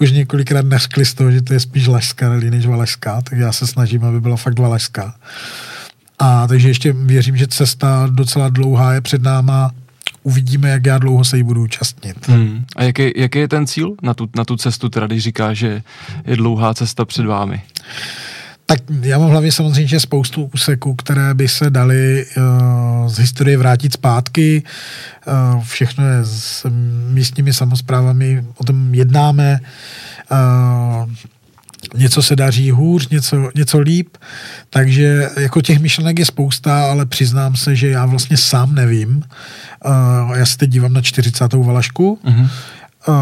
už několikrát nařkli z toho, že to je spíš lašská rally než valašská, tak já se snažím, aby byla fakt valašská. A takže ještě věřím, že cesta docela dlouhá je před náma. Uvidíme, jak já dlouho se jí budu účastnit. Hmm. A jaký, jaký je ten cíl na tu, na tu cestu, teda když říká, že je dlouhá cesta před vámi? Tak já mám v hlavě samozřejmě spoustu úseků, které by se daly uh, z historie vrátit zpátky. Uh, všechno je s místními samozprávami, o tom jednáme. Uh, něco se daří hůř, něco, něco líp, takže jako těch myšlenek je spousta, ale přiznám se, že já vlastně sám nevím. Uh, já se teď dívám na 40. valašku, uh-huh Uh,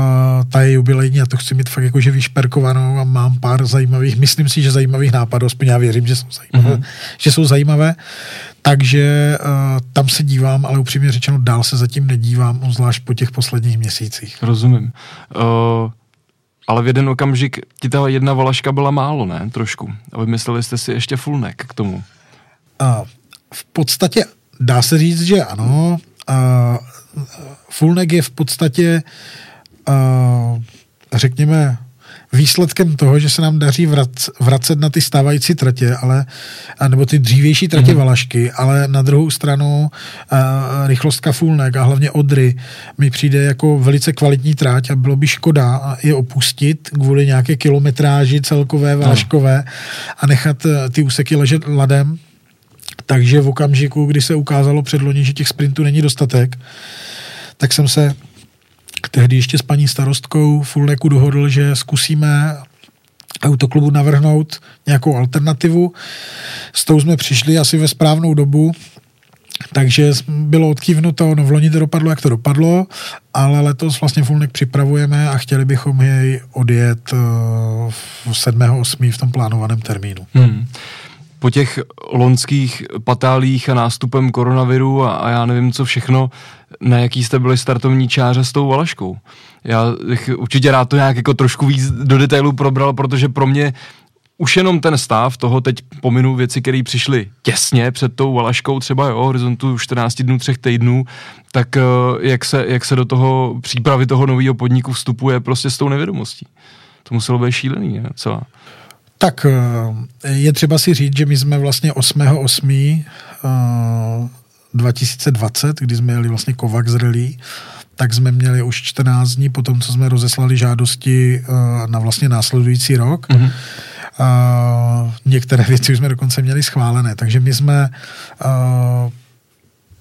ta je jubilejní a to chci mít fakt jakože vyšperkovanou a mám pár zajímavých, myslím si, že zajímavých nápadů, aspoň já věřím, že jsou zajímavé, mm-hmm. že jsou zajímavé. Takže uh, tam se dívám, ale upřímně řečeno dál se zatím nedívám, zvlášť po těch posledních měsících. Rozumím. Uh, ale v jeden okamžik ti ta jedna valaška byla málo, ne? Trošku. A vymysleli jste si ještě fullneck k tomu. Uh, v podstatě dá se říct, že ano. Uh, fullneck je v podstatě uh, řekněme, výsledkem toho, že se nám daří vrac, vracet na ty stávající tratě, ale, nebo ty dřívější tratě mm-hmm. Valašky, ale na druhou stranu uh, rychlostka Fulnek a hlavně Odry mi přijde jako velice kvalitní trať a bylo by škoda je opustit kvůli nějaké kilometráži celkové Valaškové no. a nechat uh, ty úseky ležet ladem. Takže v okamžiku, kdy se ukázalo předloni, že těch sprintů není dostatek, tak jsem se tehdy ještě s paní starostkou Fulneku dohodl, že zkusíme autoklubu navrhnout nějakou alternativu. S tou jsme přišli asi ve správnou dobu, takže bylo odkývnuto, no v loni to dopadlo, jak to dopadlo, ale letos vlastně Fulnek připravujeme a chtěli bychom jej odjet v 7.8. v tom plánovaném termínu. Hmm po těch lonských patálích a nástupem koronaviru a, a já nevím co všechno, na jaký jste byli startovní čáře s tou Valaškou. Já bych určitě rád to nějak jako trošku víc do detailu probral, protože pro mě už jenom ten stav toho, teď pominu věci, které přišly těsně před tou Valaškou, třeba jo, horizontu 14 dnů, třech týdnů, tak eh, jak se, jak se do toho přípravy toho nového podniku vstupuje prostě s tou nevědomostí. To muselo být šílený, ne? celá. Tak eh, je třeba si říct, že my jsme vlastně 8.8. 2020, kdy jsme jeli vlastně Kovac Rally, tak jsme měli už 14 dní po tom, co jsme rozeslali žádosti eh, na vlastně následující rok. Mm-hmm. Uh, některé věci už jsme dokonce měli schválené, takže my jsme uh,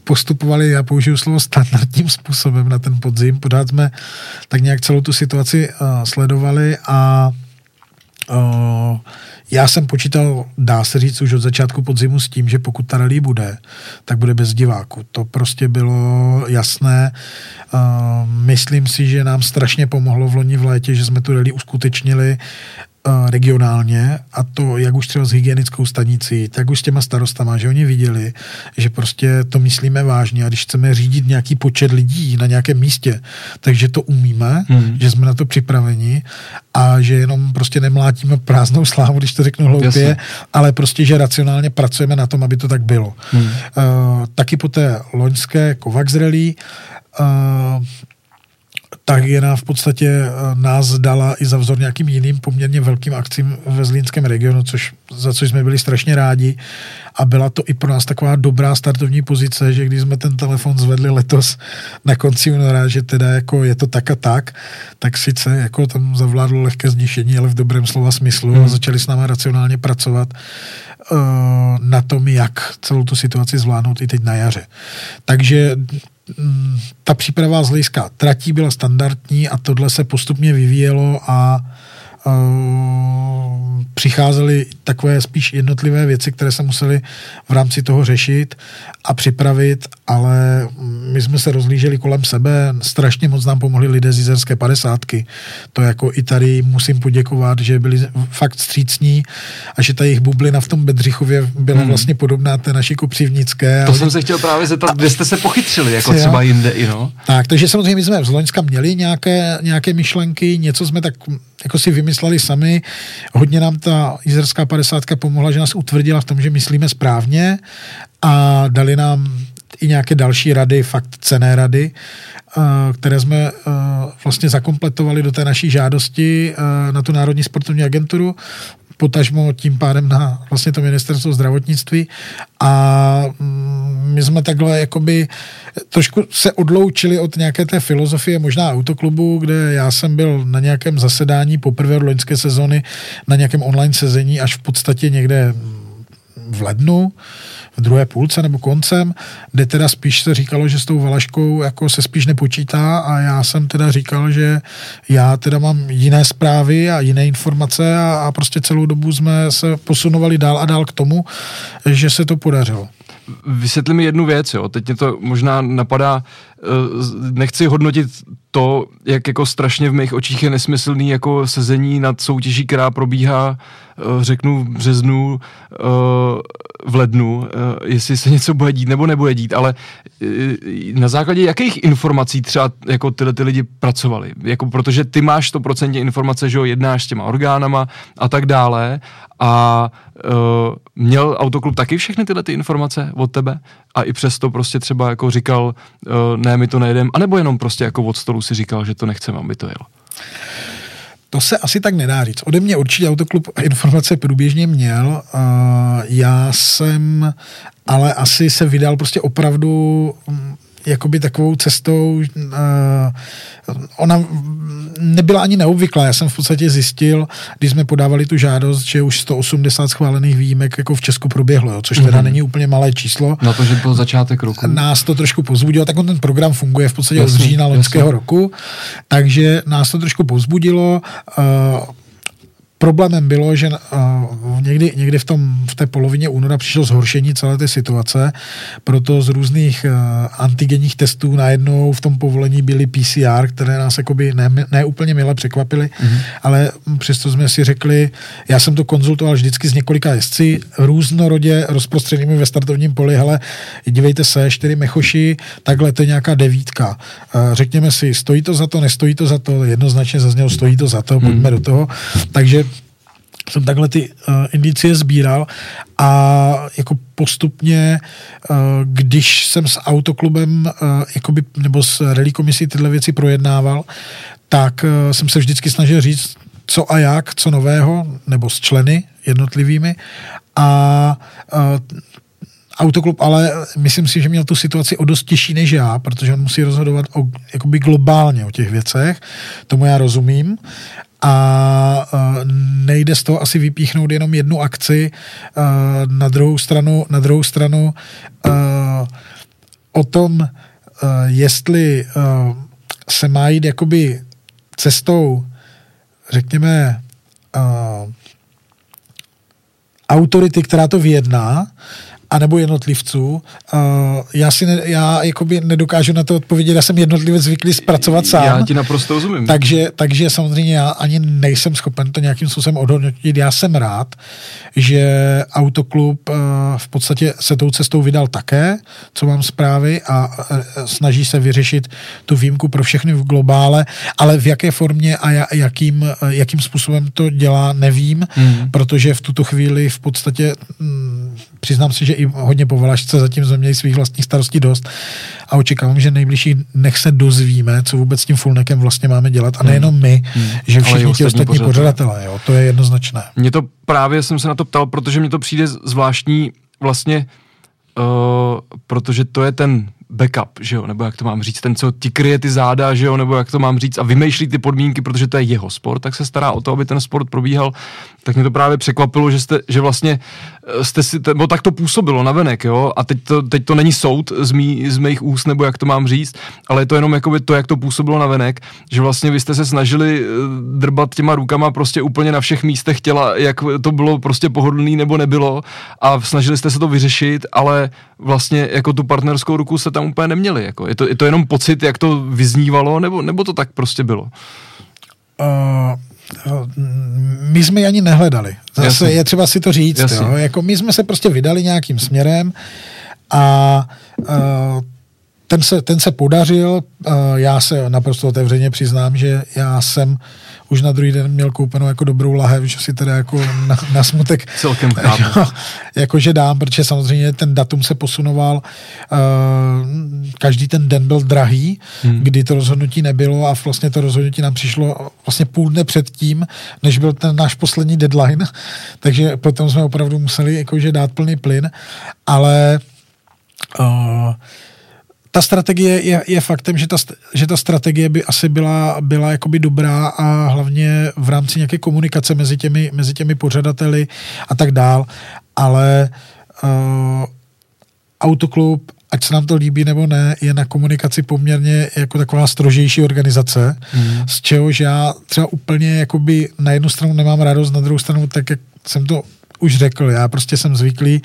postupovali, já použiju slovo standardním způsobem na ten podzim, pořád jsme tak nějak celou tu situaci uh, sledovali a uh, já jsem počítal, dá se říct, už od začátku podzimu s tím, že pokud ta rally bude, tak bude bez diváku. To prostě bylo jasné. Uh, myslím si, že nám strašně pomohlo v loni v létě, že jsme tu rally uskutečnili regionálně a to jak už třeba s hygienickou stanicí, tak už s těma starostama, že oni viděli, že prostě to myslíme vážně a když chceme řídit nějaký počet lidí na nějakém místě, takže to umíme, hmm. že jsme na to připraveni a že jenom prostě nemlátíme prázdnou slávu, když to řeknu hloupě, Jasně. ale prostě, že racionálně pracujeme na tom, aby to tak bylo. Hmm. Uh, taky po té loňské Kovacs Rally uh, tak Jena v podstatě eh, nás dala i za vzor nějakým jiným poměrně velkým akcím ve Zlínském regionu, což, za což jsme byli strašně rádi. A byla to i pro nás taková dobrá startovní pozice, že když jsme ten telefon zvedli letos na konci února, že teda jako je to tak a tak, tak sice jako tam zavládlo lehké znišení, ale v dobrém slova smyslu hmm. a začali s námi racionálně pracovat uh, na tom, jak celou tu situaci zvládnout i teď na jaře. Takže ta příprava z hlediska tratí byla standardní a tohle se postupně vyvíjelo a přicházely takové spíš jednotlivé věci, které se museli v rámci toho řešit a připravit, ale my jsme se rozlíželi kolem sebe, strašně moc nám pomohli lidé z Jizerské padesátky. To jako i tady musím poděkovat, že byli fakt střícní a že ta jejich bublina v tom Bedřichově byla hmm. vlastně podobná té naší kopřivnické. To jsem se chtěl právě zeptat, kde jste se pochytřili, jako třeba jinde i no? Tak, takže samozřejmě my jsme z Loňska měli nějaké, nějaké myšlenky, něco jsme tak jako si vymysleli sami. Hodně nám ta Jizerská padesátka pomohla, že nás utvrdila v tom, že myslíme správně a dali nám i nějaké další rady, fakt cené rady, eh, které jsme eh, vlastně zakompletovali do té naší žádosti eh, na tu Národní sportovní agenturu potažmo tím pádem na vlastně to ministerstvo zdravotnictví. A mm, my jsme takhle jakoby trošku se odloučili od nějaké té filozofie možná autoklubu, kde já jsem byl na nějakém zasedání poprvé od loňské sezony na nějakém online sezení až v podstatě někde v lednu, v druhé půlce nebo koncem, kde teda spíš se říkalo, že s tou Valaškou jako se spíš nepočítá a já jsem teda říkal, že já teda mám jiné zprávy a jiné informace a, a prostě celou dobu jsme se posunovali dál a dál k tomu, že se to podařilo. Vysvětli mi jednu věc, jo. Teď mě to možná napadá, nechci hodnotit to, jak jako strašně v mých očích je nesmyslný jako sezení nad soutěží, která probíhá, eh, řeknu v březnu, eh, v lednu, jestli se něco bude dít nebo nebude dít, ale na základě jakých informací třeba jako tyhle ty lidi pracovali? Jako protože ty máš 100% informace, že jo, jednáš s těma orgánama a tak dále a měl autoklub taky všechny tyhle ty informace od tebe a i přesto prostě třeba jako říkal, ne, my to nejedem, anebo jenom prostě jako od stolu si říkal, že to nechceme, aby to jelo. To se asi tak nedá říct. Ode mě určitě autoklub informace průběžně měl. Já jsem ale asi se vydal prostě opravdu mm, jakoby takovou cestou, uh, ona nebyla ani neobvyklá. Já jsem v podstatě zjistil, když jsme podávali tu žádost, že už 180 schválených výjimek jako v Česku proběhlo, jo, což teda mm-hmm. není úplně malé číslo. Na to, že byl začátek roku. Nás to trošku pozbudilo, tak on ten program funguje v podstatě jasný, od října loňského roku, takže nás to trošku pozbudilo. Uh, Problémem bylo, že uh, někdy, někdy v, tom, v té polovině února přišlo zhoršení celé té situace, proto z různých uh, antigenních testů najednou v tom povolení byly PCR, které nás jakoby ne, ne úplně milé překvapily, mm-hmm. ale přesto jsme si řekli, já jsem to konzultoval vždycky s několika jezdci, různorodě rozprostřenými ve startovním poli, hele, dívejte se, čtyři mechoši, takhle to je nějaká devítka. Uh, řekněme si, stojí to za to, nestojí to za to, jednoznačně zaznělo, stojí to za to, pojďme mm-hmm. do toho. Takže jsem takhle ty uh, indicie sbíral a jako postupně, uh, když jsem s autoklubem uh, jakoby, nebo s rally komisí tyhle věci projednával, tak uh, jsem se vždycky snažil říct, co a jak, co nového, nebo s členy jednotlivými a uh, Autoklub ale myslím si, že měl tu situaci o dost těžší než já, protože on musí rozhodovat o, jakoby globálně o těch věcech. Tomu já rozumím a nejde z toho asi vypíchnout jenom jednu akci. Na druhou stranu, na druhou stranu o tom, jestli se má jít jakoby cestou, řekněme, autority, která to vyjedná, anebo jednotlivců. Uh, já si ne, já jakoby nedokážu na to odpovědět, já jsem jednotlivec zvyklý zpracovat sám. Já ti naprosto rozumím. Takže, takže samozřejmě já ani nejsem schopen to nějakým způsobem odhodnotit. Já jsem rád, že autoklub uh, v podstatě se tou cestou vydal také, co mám zprávy a uh, snaží se vyřešit tu výjimku pro všechny v globále, ale v jaké formě a jakým, jakým způsobem to dělá, nevím, mm. protože v tuto chvíli v podstatě mm, přiznám si, že i hodně po Valašce zatím jsme měli svých vlastních starostí dost a očekávám, že nejbližší nech se dozvíme, co vůbec s tím fullnekem vlastně máme dělat a nejenom my, hmm. že všichni ti ostatní pořadatelé, jo, to je jednoznačné. Mně to právě jsem se na to ptal, protože mi to přijde zvláštní vlastně, uh, protože to je ten backup, že jo, nebo jak to mám říct, ten, co ti kryje ty záda, že jo, nebo jak to mám říct? A vymýšlí ty podmínky, protože to je jeho sport, tak se stará o to, aby ten sport probíhal, tak mě to právě překvapilo, že, jste, že vlastně eh, jste si, nebo tak to působilo na venek, jo, a teď to, teď to není soud z, mý, z mých úst, nebo jak to mám říct, ale je to jenom jakoby to, jak to působilo na venek, že vlastně vy jste se snažili eh, drbat těma rukama prostě úplně na všech místech těla, jak to bylo prostě pohodlný nebo nebylo a snažili jste se to vyřešit, ale vlastně jako tu partnerskou ruku se tam úplně neměli, jako je to, je to jenom pocit, jak to vyznívalo, nebo, nebo to tak prostě bylo? Uh my jsme ji ani nehledali. Zase Jasně. je třeba si to říct. Jo? Jako my jsme se prostě vydali nějakým směrem a uh, ten se, ten se podařil. Uh, já se naprosto otevřeně přiznám, že já jsem už na druhý den měl koupenou jako dobrou lahev, že si teda jako na, na smutek celkem (laughs) chápu. jakože dám, protože samozřejmě ten datum se posunoval, uh, každý ten den byl drahý, hmm. kdy to rozhodnutí nebylo a vlastně to rozhodnutí nám přišlo vlastně půl dne před tím, než byl ten náš poslední deadline, (laughs) takže potom jsme opravdu museli jakože dát plný plyn, ale uh, ta strategie je, je faktem, že ta, že ta strategie by asi byla, byla jakoby dobrá a hlavně v rámci nějaké komunikace mezi těmi, mezi těmi pořadateli a tak dál, ale uh, autoklub ať se nám to líbí nebo ne, je na komunikaci poměrně jako taková strožejší organizace, mm. z čehož já třeba úplně jakoby na jednu stranu nemám radost, na druhou stranu tak, jak jsem to už řekl, já prostě jsem zvyklý,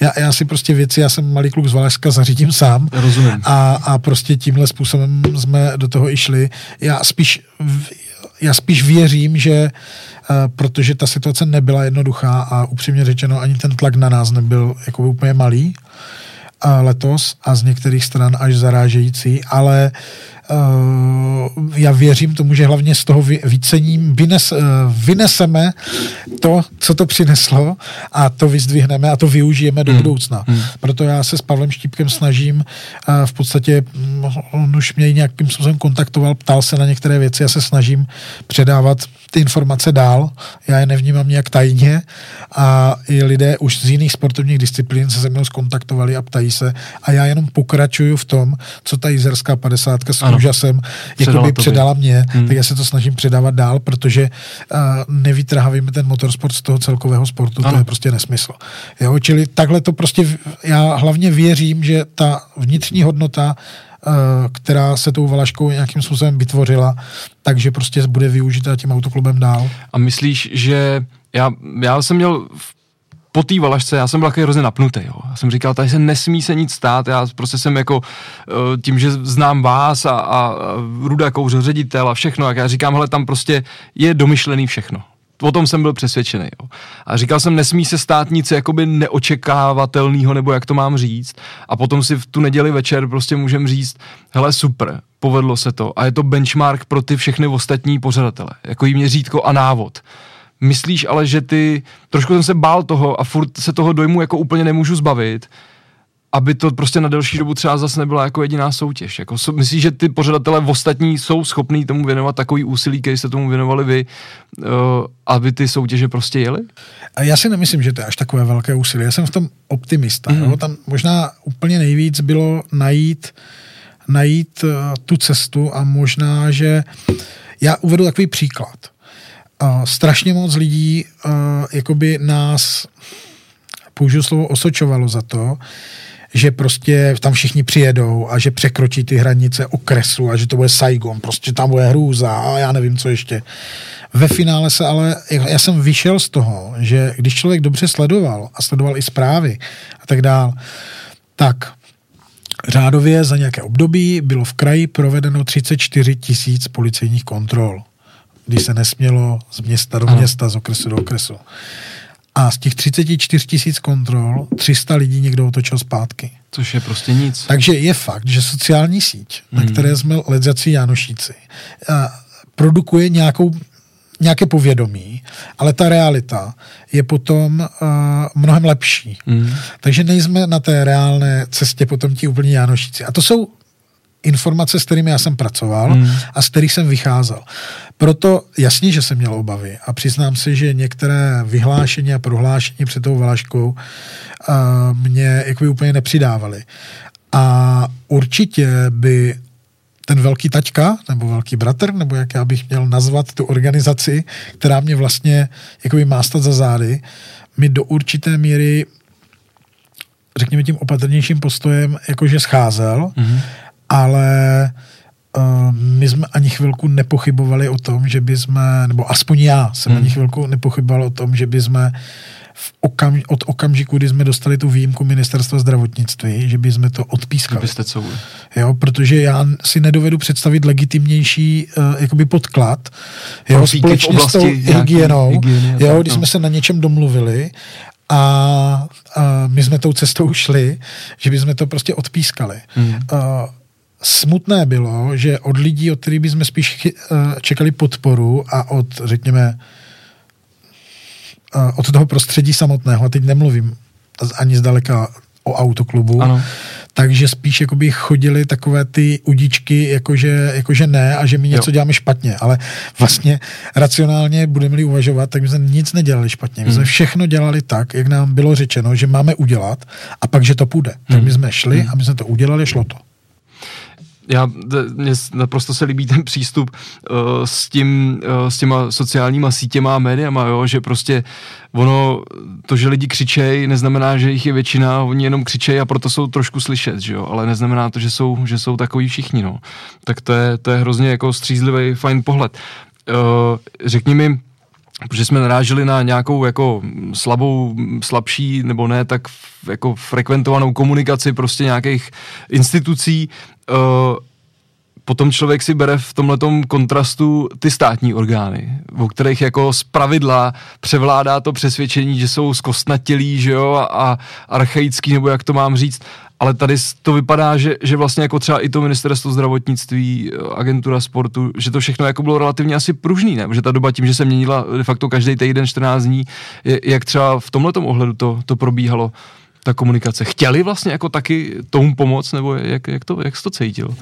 já, já si prostě věci, já jsem malý kluk z Valašska, zařídím sám. Rozumím. A, a prostě tímhle způsobem jsme do toho i šli. Já spíš, já spíš věřím, že uh, protože ta situace nebyla jednoduchá a upřímně řečeno ani ten tlak na nás nebyl jako úplně malý, uh, letos a z některých stran až zarážející, ale uh, Eh, já věřím tomu, že hlavně z toho vícením vynes, eh, vyneseme to, co to přineslo a to vyzdvihneme a to využijeme do hmm. budoucna. Hmm. Proto já se s Pavlem Štípkem snažím eh, v podstatě, mm, on už mě nějakým způsobem kontaktoval, ptal se na některé věci, já se snažím předávat ty informace dál, já je nevnímám nějak tajně a i lidé už z jiných sportovních disciplín se se mnou skontaktovali a ptají se a já jenom pokračuju v tom, co ta jizerská padesátka s úžasem jakoby předala mě, hmm. tak já se to snažím předávat dál, protože uh, nevytrhávíme ten motorsport z toho celkového sportu, ano. to je prostě nesmysl. Jo, čili takhle to prostě, já hlavně věřím, že ta vnitřní hodnota která se tou Valaškou nějakým způsobem vytvořila, takže prostě bude využita tím autoklubem dál. A myslíš, že já, já jsem měl v po té valašce, já jsem byl takový hrozně napnutý, jo. Já jsem říkal, tady se nesmí se nic stát, já prostě jsem jako eh, tím, že znám vás a, a Ruda Kouřo, ředitel a všechno, jak já říkám, hele, tam prostě je domyšlený všechno. O tom jsem byl přesvědčený. Jo. A říkal jsem, nesmí se stát nic jakoby neočekávatelného, nebo jak to mám říct. A potom si v tu neděli večer prostě můžem říct, hele super, povedlo se to. A je to benchmark pro ty všechny ostatní pořadatele. Jako jí měřítko a návod. Myslíš ale, že ty, trošku jsem se bál toho a furt se toho dojmu jako úplně nemůžu zbavit, aby to prostě na delší dobu třeba zase nebyla jako jediná soutěž. Jako, myslíš, že ty pořadatelé v ostatní jsou schopní tomu věnovat takový úsilí, který jste tomu věnovali vy, uh, aby ty soutěže prostě jeli? A já si nemyslím, že to je až takové velké úsilí. Já jsem v tom optimista. Mm. Jo? Tam možná úplně nejvíc bylo najít, najít uh, tu cestu a možná, že já uvedu takový příklad. Uh, strašně moc lidí uh, jakoby nás použiju slovo osočovalo za to, že prostě tam všichni přijedou a že překročí ty hranice okresu a že to bude Saigon, prostě tam bude hrůza a já nevím, co ještě. Ve finále se ale, já jsem vyšel z toho, že když člověk dobře sledoval a sledoval i zprávy a tak dál, tak řádově za nějaké období bylo v kraji provedeno 34 tisíc policejních kontrol, když se nesmělo z města do města, z okresu do okresu. A z těch 34 tisíc kontrol 300 lidí někdo otočil zpátky. Což je prostě nic. Takže je fakt, že sociální síť, mm. na hmm. které jsme ledzací Janošíci, produkuje nějakou nějaké povědomí, ale ta realita je potom uh, mnohem lepší. Mm. Takže nejsme na té reálné cestě potom ti úplně Jánošíci. A to jsou informace, s kterými já jsem pracoval mm. a z kterých jsem vycházel. Proto jasně, že jsem měl obavy a přiznám si, že některé vyhlášení a prohlášení před tou Valaškou uh, mě jako úplně nepřidávaly. A určitě by ten velký taťka, nebo velký bratr, nebo jak já bych měl nazvat tu organizaci, která mě vlastně jakoby mástat za zády, mi do určité míry řekněme tím opatrnějším postojem jakože scházel, mm-hmm. ale my jsme ani chvilku nepochybovali o tom, že by jsme, nebo aspoň já jsem mm. ani chvilku nepochyboval o tom, že by jsme v okam, od okamžiku, kdy jsme dostali tu výjimku ministerstva zdravotnictví, že by jsme to odpískali. Byste co? Jo, protože já si nedovedu představit legitimnější uh, jakoby podklad, jo, Profíky společně s tou hygienou, hygieny, jo, když no. jsme se na něčem domluvili a, a my jsme tou cestou šli, že by jsme to prostě odpískali. Hmm. Uh, smutné bylo, že od lidí, od kterých bychom spíš uh, čekali podporu a od, řekněme, od toho prostředí samotného, a teď nemluvím ani zdaleka o autoklubu, ano. takže spíš jakoby chodili takové ty udičky, jakože, jakože ne a že my něco jo. děláme špatně, ale vlastně racionálně budeme-li uvažovat, tak my jsme nic nedělali špatně. My hmm. jsme všechno dělali tak, jak nám bylo řečeno, že máme udělat a pak, že to půjde. Hmm. Tak my jsme šli hmm. a my jsme to udělali, šlo to já, mně naprosto se líbí ten přístup uh, s, tím, uh, s těma sociálníma sítěma a médiama, jo, že prostě ono, to, že lidi křičejí, neznamená, že jich je většina, oni jenom křičejí a proto jsou trošku slyšet, že jo, ale neznamená to, že jsou, že jsou takový všichni, no. Tak to je, to je hrozně jako střízlivý, fajn pohled. Uh, řekni mi, protože jsme naráželi na nějakou jako slabou, slabší nebo ne tak jako frekventovanou komunikaci prostě nějakých institucí, uh, potom člověk si bere v tomhletom kontrastu ty státní orgány, o kterých jako z pravidla převládá to přesvědčení, že jsou zkostnatělí, že jo, a archaický, nebo jak to mám říct, ale tady to vypadá, že, že vlastně jako třeba i to ministerstvo zdravotnictví, agentura sportu, že to všechno jako bylo relativně asi pružný, ne? Že ta doba tím, že se měnila de facto každý týden 14 dní, jak třeba v tomhle ohledu to, to probíhalo ta komunikace. Chtěli vlastně jako taky tomu pomoct, nebo jak, jak, to, jak jsi to cítil? Uh,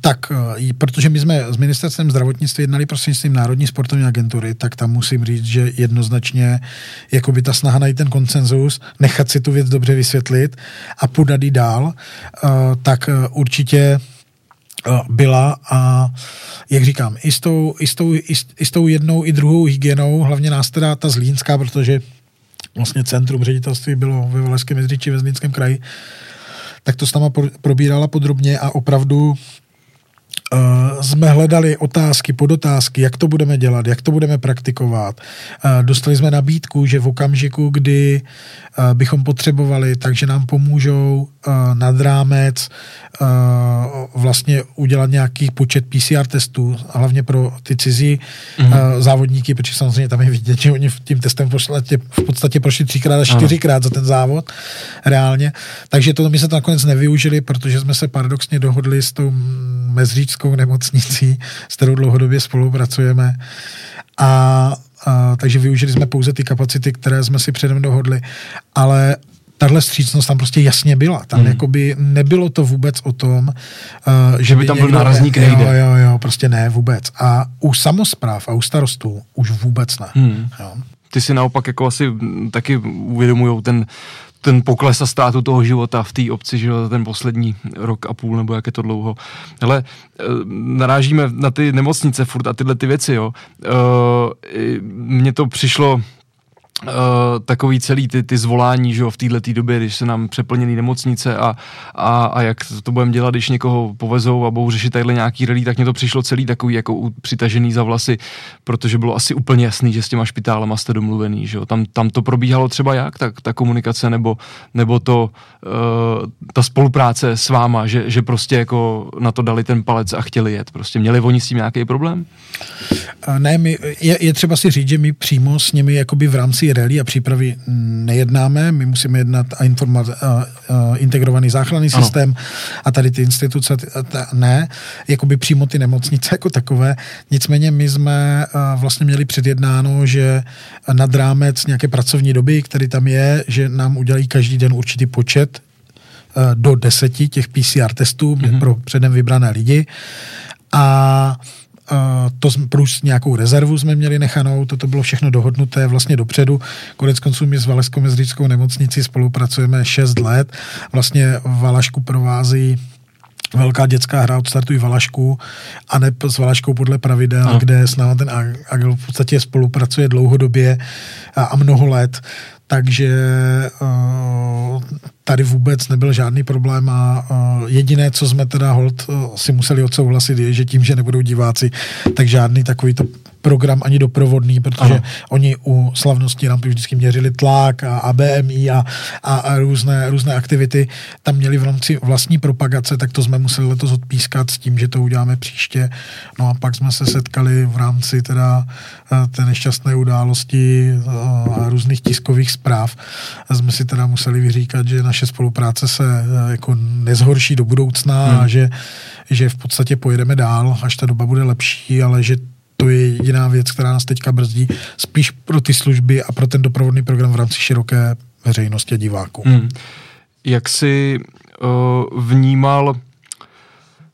tak, uh, protože my jsme s ministerstvem zdravotnictví jednali prostřednictvím Národní sportovní agentury, tak tam musím říct, že jednoznačně jako by ta snaha najít ten koncenzus, nechat si tu věc dobře vysvětlit a podat ji dál, uh, tak uh, určitě byla a jak říkám, i s tou, i s tou, i s, i s tou jednou i druhou hygienou, hlavně nás teda ta zlínská, protože vlastně centrum ředitelství bylo ve Valašském Jezříči ve Zlínském kraji, tak to s náma probírala podrobně a opravdu Uh, jsme hledali otázky, podotázky, jak to budeme dělat, jak to budeme praktikovat. Uh, dostali jsme nabídku, že v okamžiku, kdy uh, bychom potřebovali, takže nám pomůžou nad rámec vlastně udělat nějaký počet PCR testů, hlavně pro ty cizí mm-hmm. závodníky, protože samozřejmě tam je vidět, že oni tím testem v podstatě, v podstatě prošli třikrát a čtyřikrát za ten závod reálně. Takže to my se to nakonec nevyužili, protože jsme se paradoxně dohodli s tou mezříčskou nemocnicí, s kterou dlouhodobě spolupracujeme. A, a takže využili jsme pouze ty kapacity, které jsme si předem dohodli, ale tahle střícnost tam prostě jasně byla. Tam hmm. jakoby nebylo to vůbec o tom, uh, že, že by, by tam byl nárazník nejde. Jo, jo, jo, prostě ne vůbec. A u samozpráv a u starostů už vůbec ne. Hmm. Jo. Ty si naopak jako asi taky uvědomují ten ten pokles a ztrátu toho života v té obci, že ten poslední rok a půl, nebo jak je to dlouho. Ale eh, narážíme na ty nemocnice furt a tyhle ty věci, jo. Eh, mně to přišlo Uh, takový celý ty, ty zvolání, že jo, v této době, když se nám přeplněný nemocnice a, a, a jak to budeme dělat, když někoho povezou a budou řešit tadyhle nějaký relí, tak mě to přišlo celý takový jako přitažený za vlasy, protože bylo asi úplně jasný, že s těma špitálema jste domluvený, že jo. Tam, tam to probíhalo třeba jak, tak ta komunikace nebo, nebo to, uh, ta spolupráce s váma, že, že prostě jako na to dali ten palec a chtěli jet. Prostě měli oni s tím nějaký problém? Ne, my, je, je třeba si říct, že my přímo s nimi jakoby v rámci rámci rally a přípravy nejednáme, my musíme jednat a informovat a, a, integrovaný záchranný ano. systém a tady ty instituce ta, ne, jakoby přímo ty nemocnice jako takové. Nicméně my jsme vlastně měli předjednáno, že nad rámec nějaké pracovní doby, který tam je, že nám udělají každý den určitý počet do deseti těch PCR testů mm-hmm. pro předem vybrané lidi a to plus nějakou rezervu jsme měli nechanou, toto bylo všechno dohodnuté vlastně dopředu. Konec konců my s Valeskou mezrickou nemocnicí spolupracujeme 6 let. Vlastně Valašku provází velká dětská hra od startu i Valašku a ne s Valaškou podle pravidel, no. kde s náma ten Agil v podstatě spolupracuje dlouhodobě a, a mnoho let takže uh, tady vůbec nebyl žádný problém a uh, jediné, co jsme teda hold uh, si museli odsouhlasit, je, že tím, že nebudou diváci, tak žádný takovýto program ani doprovodný, protože ano. oni u slavnosti rampy vždycky měřili tlak a, a BMI a, a, a různé, různé aktivity. Tam měli v rámci vlastní propagace, tak to jsme museli letos odpískat s tím, že to uděláme příště. No a pak jsme se setkali v rámci teda eh, té nešťastné události eh, a různých tiskových zpráv. Jsme si teda museli vyříkat, že naše spolupráce se eh, jako nezhorší do budoucna hmm. a že, že v podstatě pojedeme dál, až ta doba bude lepší, ale že to je jediná věc, která nás teďka brzdí, spíš pro ty služby a pro ten doprovodný program v rámci široké veřejnosti a diváků. Hmm. Jak jsi uh, vnímal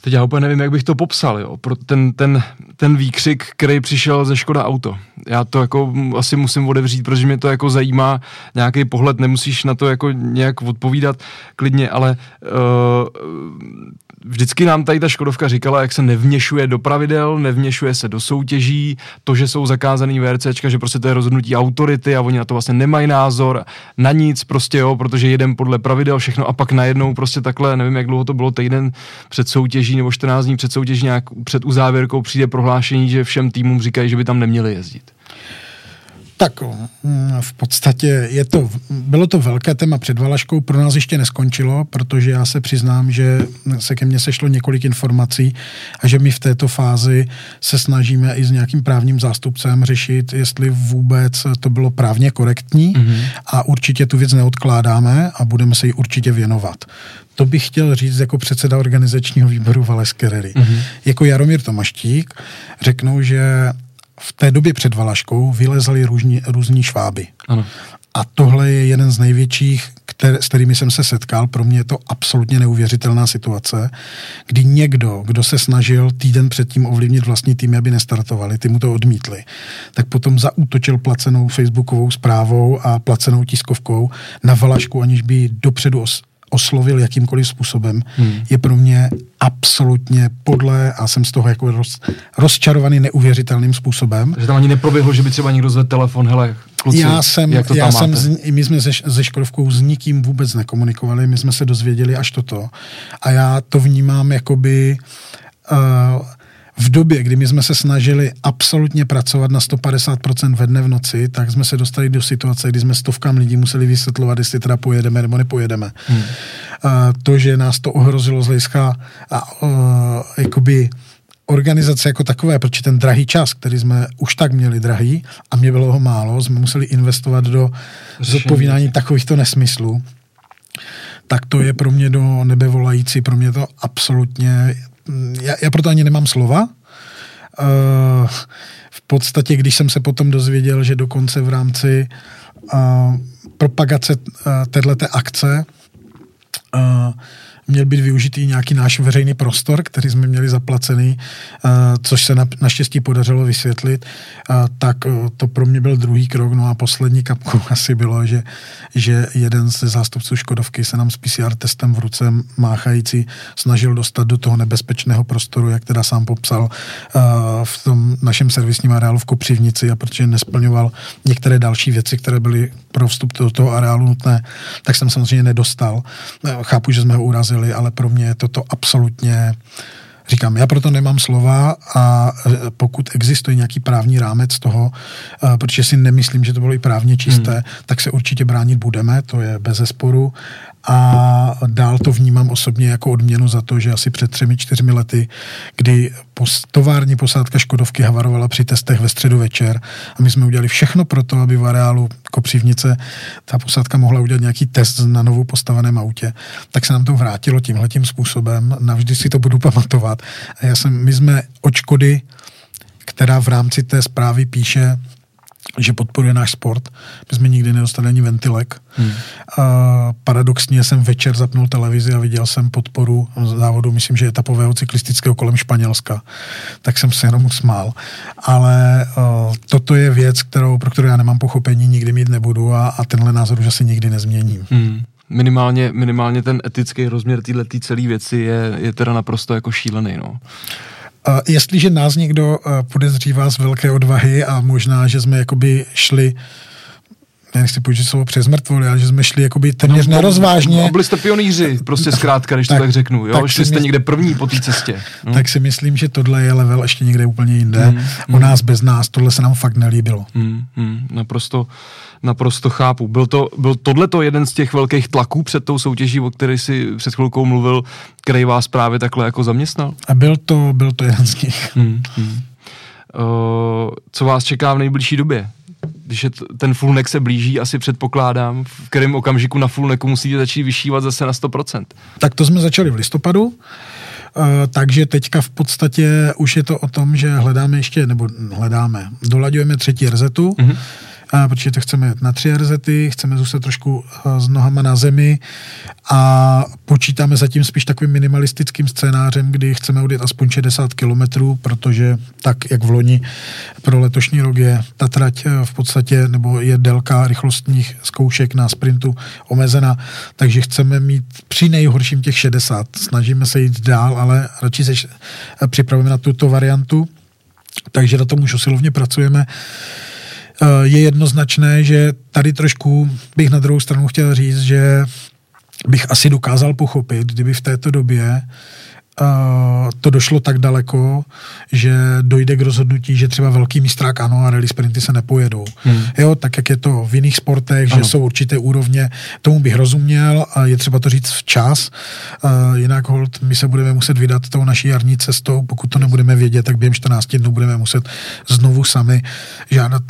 Teď já úplně nevím, jak bych to popsal, jo. Pro ten, ten, ten výkřik, který přišel ze Škoda Auto. Já to jako asi musím odevřít, protože mě to jako zajímá nějaký pohled, nemusíš na to jako nějak odpovídat klidně, ale uh, vždycky nám tady ta Škodovka říkala, jak se nevněšuje do pravidel, nevněšuje se do soutěží, to, že jsou zakázaný VRCčka, že prostě to je rozhodnutí autority a oni na to vlastně nemají názor, na nic prostě jo, protože jedem podle pravidel všechno a pak najednou prostě takhle, nevím, jak dlouho to bylo, týden před soutěží nebo 14 dní před soutěží nějak před uzávěrkou přijde prohlášení, že všem týmům říkají, že by tam neměli jezdit. Tak mm, v podstatě je to, bylo to velké téma před Valaškou, pro nás ještě neskončilo, protože já se přiznám, že se ke mně sešlo několik informací a že my v této fázi se snažíme i s nějakým právním zástupcem řešit, jestli vůbec to bylo právně korektní mm-hmm. a určitě tu věc neodkládáme a budeme se jí určitě věnovat. To bych chtěl říct jako předseda organizačního výboru Valeské Rally. Mm-hmm. Jako Jaromír Tomaštík řeknou, že v té době před Valaškou vylezali různí, různí šváby. Ano. A tohle je jeden z největších, které, s kterými jsem se setkal. Pro mě je to absolutně neuvěřitelná situace, kdy někdo, kdo se snažil týden předtím ovlivnit vlastní tým, aby nestartovali, ty mu to odmítli, tak potom zaútočil placenou facebookovou zprávou a placenou tiskovkou na Valašku, aniž by dopředu os, oslovil jakýmkoliv způsobem, hmm. je pro mě absolutně podle a jsem z toho jako roz, rozčarovaný neuvěřitelným způsobem. Takže tam ani neproběhlo, že by třeba někdo zvedl telefon, hele, kluci, já jsem, jak to já jsem z, my jsme se, se Škodovkou s nikým vůbec nekomunikovali, my jsme se dozvěděli až toto. A já to vnímám jakoby uh, v době, kdy my jsme se snažili absolutně pracovat na 150% ve dne v noci, tak jsme se dostali do situace, kdy jsme stovkám lidí museli vysvětlovat, jestli teda pojedeme nebo nepojedeme. Hmm. A to, že nás to ohrozilo z hlediska a, uh, jakoby organizace jako takové, protože ten drahý čas, který jsme už tak měli drahý a mě bylo ho málo, jsme museli investovat do zodpovídání takovýchto nesmyslů, tak to je pro mě do nebe volající, pro mě to absolutně já, já proto ani nemám slova. Uh, v podstatě, když jsem se potom dozvěděl, že dokonce v rámci uh, propagace uh, této akce uh, měl být využitý nějaký náš veřejný prostor, který jsme měli zaplacený, eh, což se na, naštěstí podařilo vysvětlit, eh, tak eh, to pro mě byl druhý krok. No a poslední kapkou (laughs) asi bylo, že, že jeden ze zástupců Škodovky se nám s PCR testem v ruce máchající snažil dostat do toho nebezpečného prostoru, jak teda sám popsal v tom našem servisním areálu v Kopřivnici a protože nesplňoval některé další věci, které byly pro vstup do toho areálu nutné, tak jsem samozřejmě nedostal. Chápu, že jsme ho urazili ale pro mě je toto absolutně Říkám, já proto nemám slova a e, pokud existuje nějaký právní rámec toho, e, protože si nemyslím, že to bylo i právně čisté, hmm. tak se určitě bránit budeme, to je bez zesporu, a dál to vnímám osobně jako odměnu za to, že asi před třemi, čtyřmi lety, kdy tovární posádka Škodovky havarovala při testech ve středu večer a my jsme udělali všechno pro to, aby v areálu Kopřivnice ta posádka mohla udělat nějaký test na novou postaveném autě, tak se nám to vrátilo tímhletím způsobem. Navždy si to budu pamatovat. A já jsem, my jsme od Škody která v rámci té zprávy píše, že podporuje náš sport. My jsme nikdy nedostali ani ventilek. Hmm. A paradoxně jsem večer zapnul televizi a viděl jsem podporu závodu, myslím, že etapového cyklistického kolem Španělska. Tak jsem se jenom smál. Ale uh, toto je věc, kterou, pro kterou já nemám pochopení, nikdy mít nebudu a, a tenhle názor už asi nikdy nezměním. Hmm. Minimálně, minimálně ten etický rozměr téhle celé věci je, je teda naprosto jako šílený. No. Jestliže nás někdo podezřívá z velké odvahy a možná, že jsme jakoby šli nechci použít slovo přes mrtvoli, ale že jsme šli jakoby téměř no, nerozvážně. No, byli jste pionýři, prostě zkrátka, když tak, to tak řeknu. Jo? Tak Šli jste my... někde první po té cestě. No. Tak si myslím, že tohle je level ještě někde úplně jinde. Mm, mm. U nás bez nás, tohle se nám fakt nelíbilo. Mm, mm, naprosto, naprosto chápu. Byl, to, byl tohleto jeden z těch velkých tlaků před tou soutěží, o které si před chvilkou mluvil, který vás právě takhle jako zaměstnal? A byl to, byl to jeden z nich. Mm, mm. Uh, co vás čeká v nejbližší době? Když je t- ten fullneck se blíží, asi předpokládám, v kterém okamžiku na fullnecku musíte začít vyšívat zase na 100%. Tak to jsme začali v listopadu, uh, takže teďka v podstatě už je to o tom, že hledáme ještě, nebo hledáme, dolaďujeme třetí rezetu, mm-hmm a protože to chceme na tři rezety, chceme zůstat trošku eh, s nohama na zemi a počítáme zatím spíš takovým minimalistickým scénářem, kdy chceme odjet aspoň 60 kilometrů, protože tak, jak v loni pro letošní rok je ta trať eh, v podstatě, nebo je délka rychlostních zkoušek na sprintu omezena, takže chceme mít při nejhorším těch 60. Snažíme se jít dál, ale radši se připravujeme na tuto variantu, takže na tom už usilovně pracujeme. Eh, je jednoznačné, že tady trošku bych na druhou stranu chtěl říct, že bych asi dokázal pochopit, kdyby v této době Uh, to došlo tak daleko, že dojde k rozhodnutí, že třeba velký mistrák ano a rally sprinty se nepojedou. Hmm. Jo, tak jak je to v jiných sportech, ano. že jsou určité úrovně, tomu bych rozuměl a je třeba to říct včas, uh, jinak hold, my se budeme muset vydat tou naší jarní cestou, pokud to nebudeme vědět, tak během 14 dnů budeme muset znovu sami žádat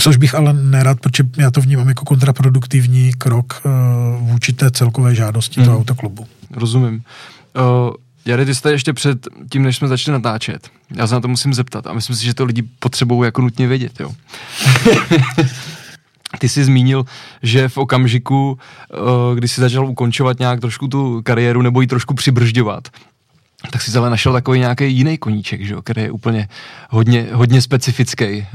Což bych ale nerad, protože já to vnímám jako kontraproduktivní krok uh, vůči té celkové žádosti hmm. toho autoklubu. Rozumím. Uh, Jary, ty jste ještě před tím, než jsme začali natáčet. Já se na to musím zeptat a myslím si, že to lidi potřebují jako nutně vědět, jo. (laughs) Ty jsi zmínil, že v okamžiku, uh, kdy jsi začal ukončovat nějak trošku tu kariéru nebo ji trošku přibržďovat, tak si ale našel takový nějaký jiný koníček, že jo, který je úplně hodně, hodně specifický.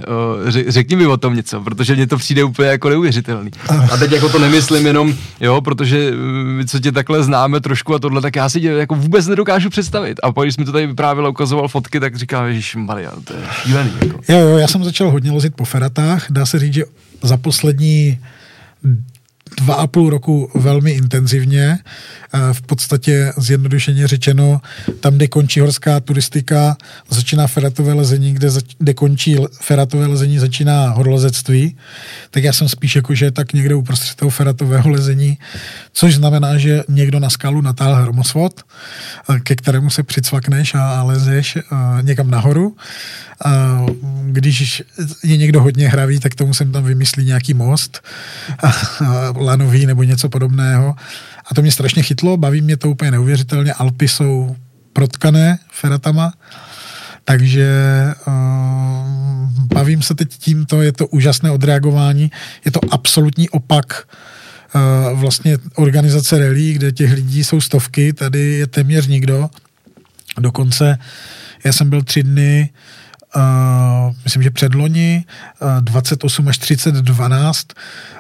Řekni mi o tom něco, protože mně to přijde úplně jako neuvěřitelný. A teď jako to nemyslím jenom, jo, protože my, co tě takhle známe trošku a tohle, tak já si tě jako vůbec nedokážu představit. A když mi to tady vyprávěl ukazoval fotky, tak říkám, že Marian, to je šílený. Jako. Jo, jo, já jsem začal hodně lozit po feratách. Dá se říct, že za poslední dva a půl roku velmi intenzivně. V podstatě zjednodušeně řečeno, tam, kde končí horská turistika, začíná feratové lezení, kde, zač- kde končí feratové lezení, začíná horolezectví. Tak já jsem spíš jako, že tak někde uprostřed toho feratového lezení, což znamená, že někdo na skalu natáhl hromosvod, ke kterému se přicvakneš a, lezeš někam nahoru. Když je někdo hodně hravý, tak tomu jsem tam vymyslí nějaký most lanový nebo něco podobného. A to mě strašně chytlo, baví mě to úplně neuvěřitelně. Alpy jsou protkané feratama, takže uh, bavím se teď tímto, je to úžasné odreagování, je to absolutní opak uh, vlastně organizace rally, kde těch lidí jsou stovky, tady je téměř nikdo. Dokonce já jsem byl tři dny Uh, myslím, že předloni, uh, 28 až 30, 12,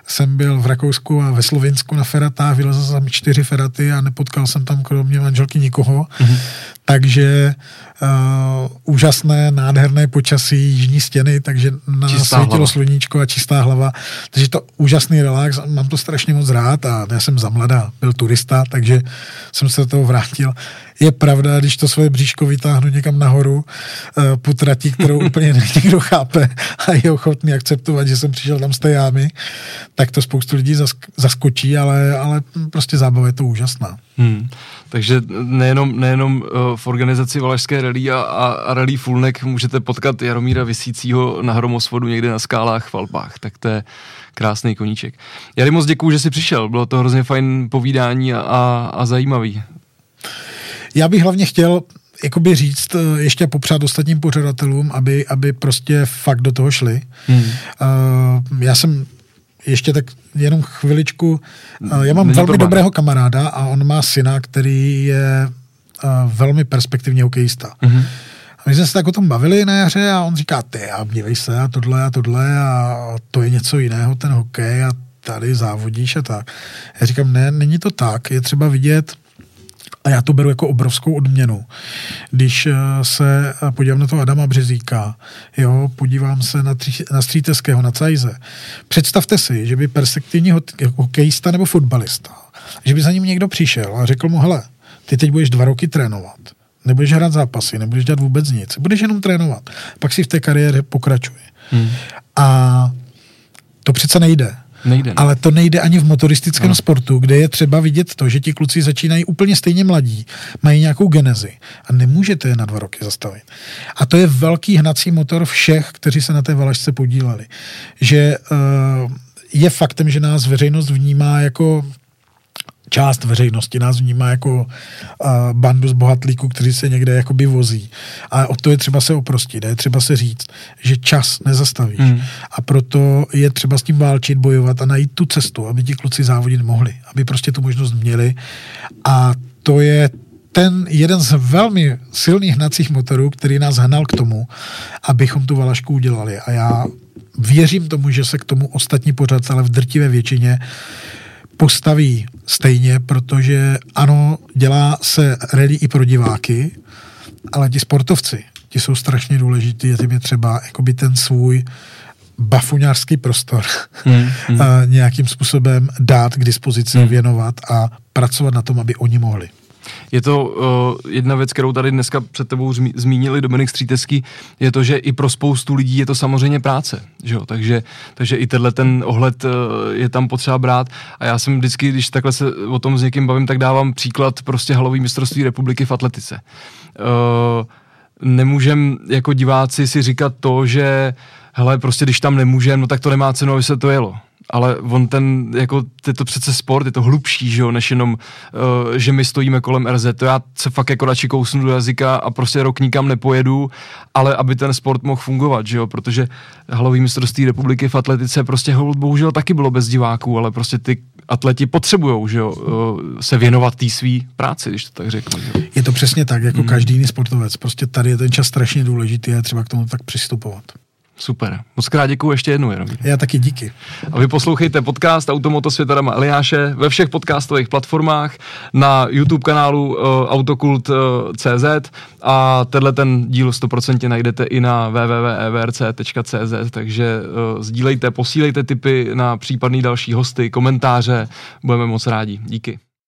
jsem byl v Rakousku a ve Slovinsku na feratách, vylezl jsem čtyři feraty a nepotkal jsem tam kromě manželky nikoho. Mm-hmm. Takže uh, úžasné, nádherné počasí, jižní stěny, takže na čistá svítilo hlava. sluníčko a čistá hlava. Takže to úžasný relax, mám to strašně moc rád a já jsem za mladá, byl turista, takže jsem se do toho vrátil. Je pravda, když to svoje bříško vytáhnu někam nahoru uh, po trati, kterou (laughs) úplně někdo chápe a je ochotný akceptovat, že jsem přišel tam z té jámy, tak to spoustu lidí zaskočí, ale, ale prostě zábava je to úžasná. Hmm. Takže nejenom, nejenom uh, v organizaci Valašské rally a, a, a rally Fulnek můžete potkat Jaromíra Vysícího na hromosvodu někde na skálách v Alpách, tak to je krásný koníček. Já moc děkuju, že jsi přišel, bylo to hrozně fajn povídání a, a, a zajímavý. Já bych hlavně chtěl jakoby říct, eh, ještě popřát ostatním pořadatelům, aby, aby prostě fakt do toho šli. Hmm. Uh, já jsem ještě tak jenom chviličku. Uh, já mám Není velmi problém. dobrého kamaráda a on má syna, který je uh, velmi perspektivní hokejista. Hmm. A my jsme se tak o tom bavili na jaře a on říká, ty a dívej se a tohle a tohle a to je něco jiného, ten hokej a tady závodíš a tak. Já říkám, ne, není to tak, je třeba vidět a já to beru jako obrovskou odměnu. Když eh, se eh, podívám na toho Adama Březíka, jo, podívám se na, tři, na Stříteského, na Cajze. Představte si, že by perspektivní hokejista nebo fotbalista, že by za ním někdo přišel a řekl mu, hele, ty teď budeš dva roky trénovat, nebudeš hrát zápasy, nebudeš dělat vůbec nic, budeš jenom trénovat, pak si v té kariéře pokračuje. Hmm. A to přece nejde. Nejde, ne? Ale to nejde ani v motoristickém no. sportu, kde je třeba vidět to, že ti kluci začínají úplně stejně mladí, mají nějakou genezi a nemůžete je na dva roky zastavit. A to je velký hnací motor všech, kteří se na té valašce podíleli. Že uh, je faktem, že nás veřejnost vnímá jako část veřejnosti nás vnímá jako uh, bandu z bohatlíků, kteří se někde jakoby vozí. A o to je třeba se oprostit, je třeba se říct, že čas nezastavíš. Mm. A proto je třeba s tím válčit, bojovat a najít tu cestu, aby ti kluci závodit mohli, aby prostě tu možnost měli. A to je ten jeden z velmi silných hnacích motorů, který nás hnal k tomu, abychom tu valašku udělali. A já věřím tomu, že se k tomu ostatní ale v drtivé většině postaví stejně, protože ano, dělá se rally i pro diváky, ale ti sportovci, ti jsou strašně důležitý a tím je třeba jakoby ten svůj bafuňářský prostor hmm, hmm. (laughs) A nějakým způsobem dát k dispozici, hmm. věnovat a pracovat na tom, aby oni mohli. Je to uh, jedna věc, kterou tady dneska před tebou zmi- zmínili Dominik Stříteský, je to, že i pro spoustu lidí je to samozřejmě práce, že jo? Takže, takže i tenhle ten ohled uh, je tam potřeba brát a já jsem vždycky, když takhle se o tom s někým bavím, tak dávám příklad prostě halový mistrovství republiky v atletice. Uh, nemůžem jako diváci si říkat to, že hele, prostě když tam nemůžem, no tak to nemá cenu, aby se to jelo ale on ten, jako, je to přece sport, je to hlubší, že jo, než jenom, uh, že my stojíme kolem RZ, to já se fakt jako radši kousnu do jazyka a prostě rok nikam nepojedu, ale aby ten sport mohl fungovat, že jo, protože halový mistrovství republiky v atletice prostě bohužel taky bylo bez diváků, ale prostě ty atleti potřebují, že jo, uh, se věnovat té své práci, když to tak řeknu. Že? Je to přesně tak, jako mm. každý jiný sportovec. Prostě tady je ten čas strašně důležitý a třeba k tomu tak přistupovat. Super. Moc krát děkuji ještě jednou, jenom. Já taky díky. A vy poslouchejte podcast Automoto světa Dama Eliáše ve všech podcastových platformách, na YouTube kanálu uh, autokult.cz uh, a tenhle ten díl 100% najdete i na www.evrc.cz, takže uh, sdílejte, posílejte tipy na případný další hosty, komentáře, budeme moc rádi. Díky.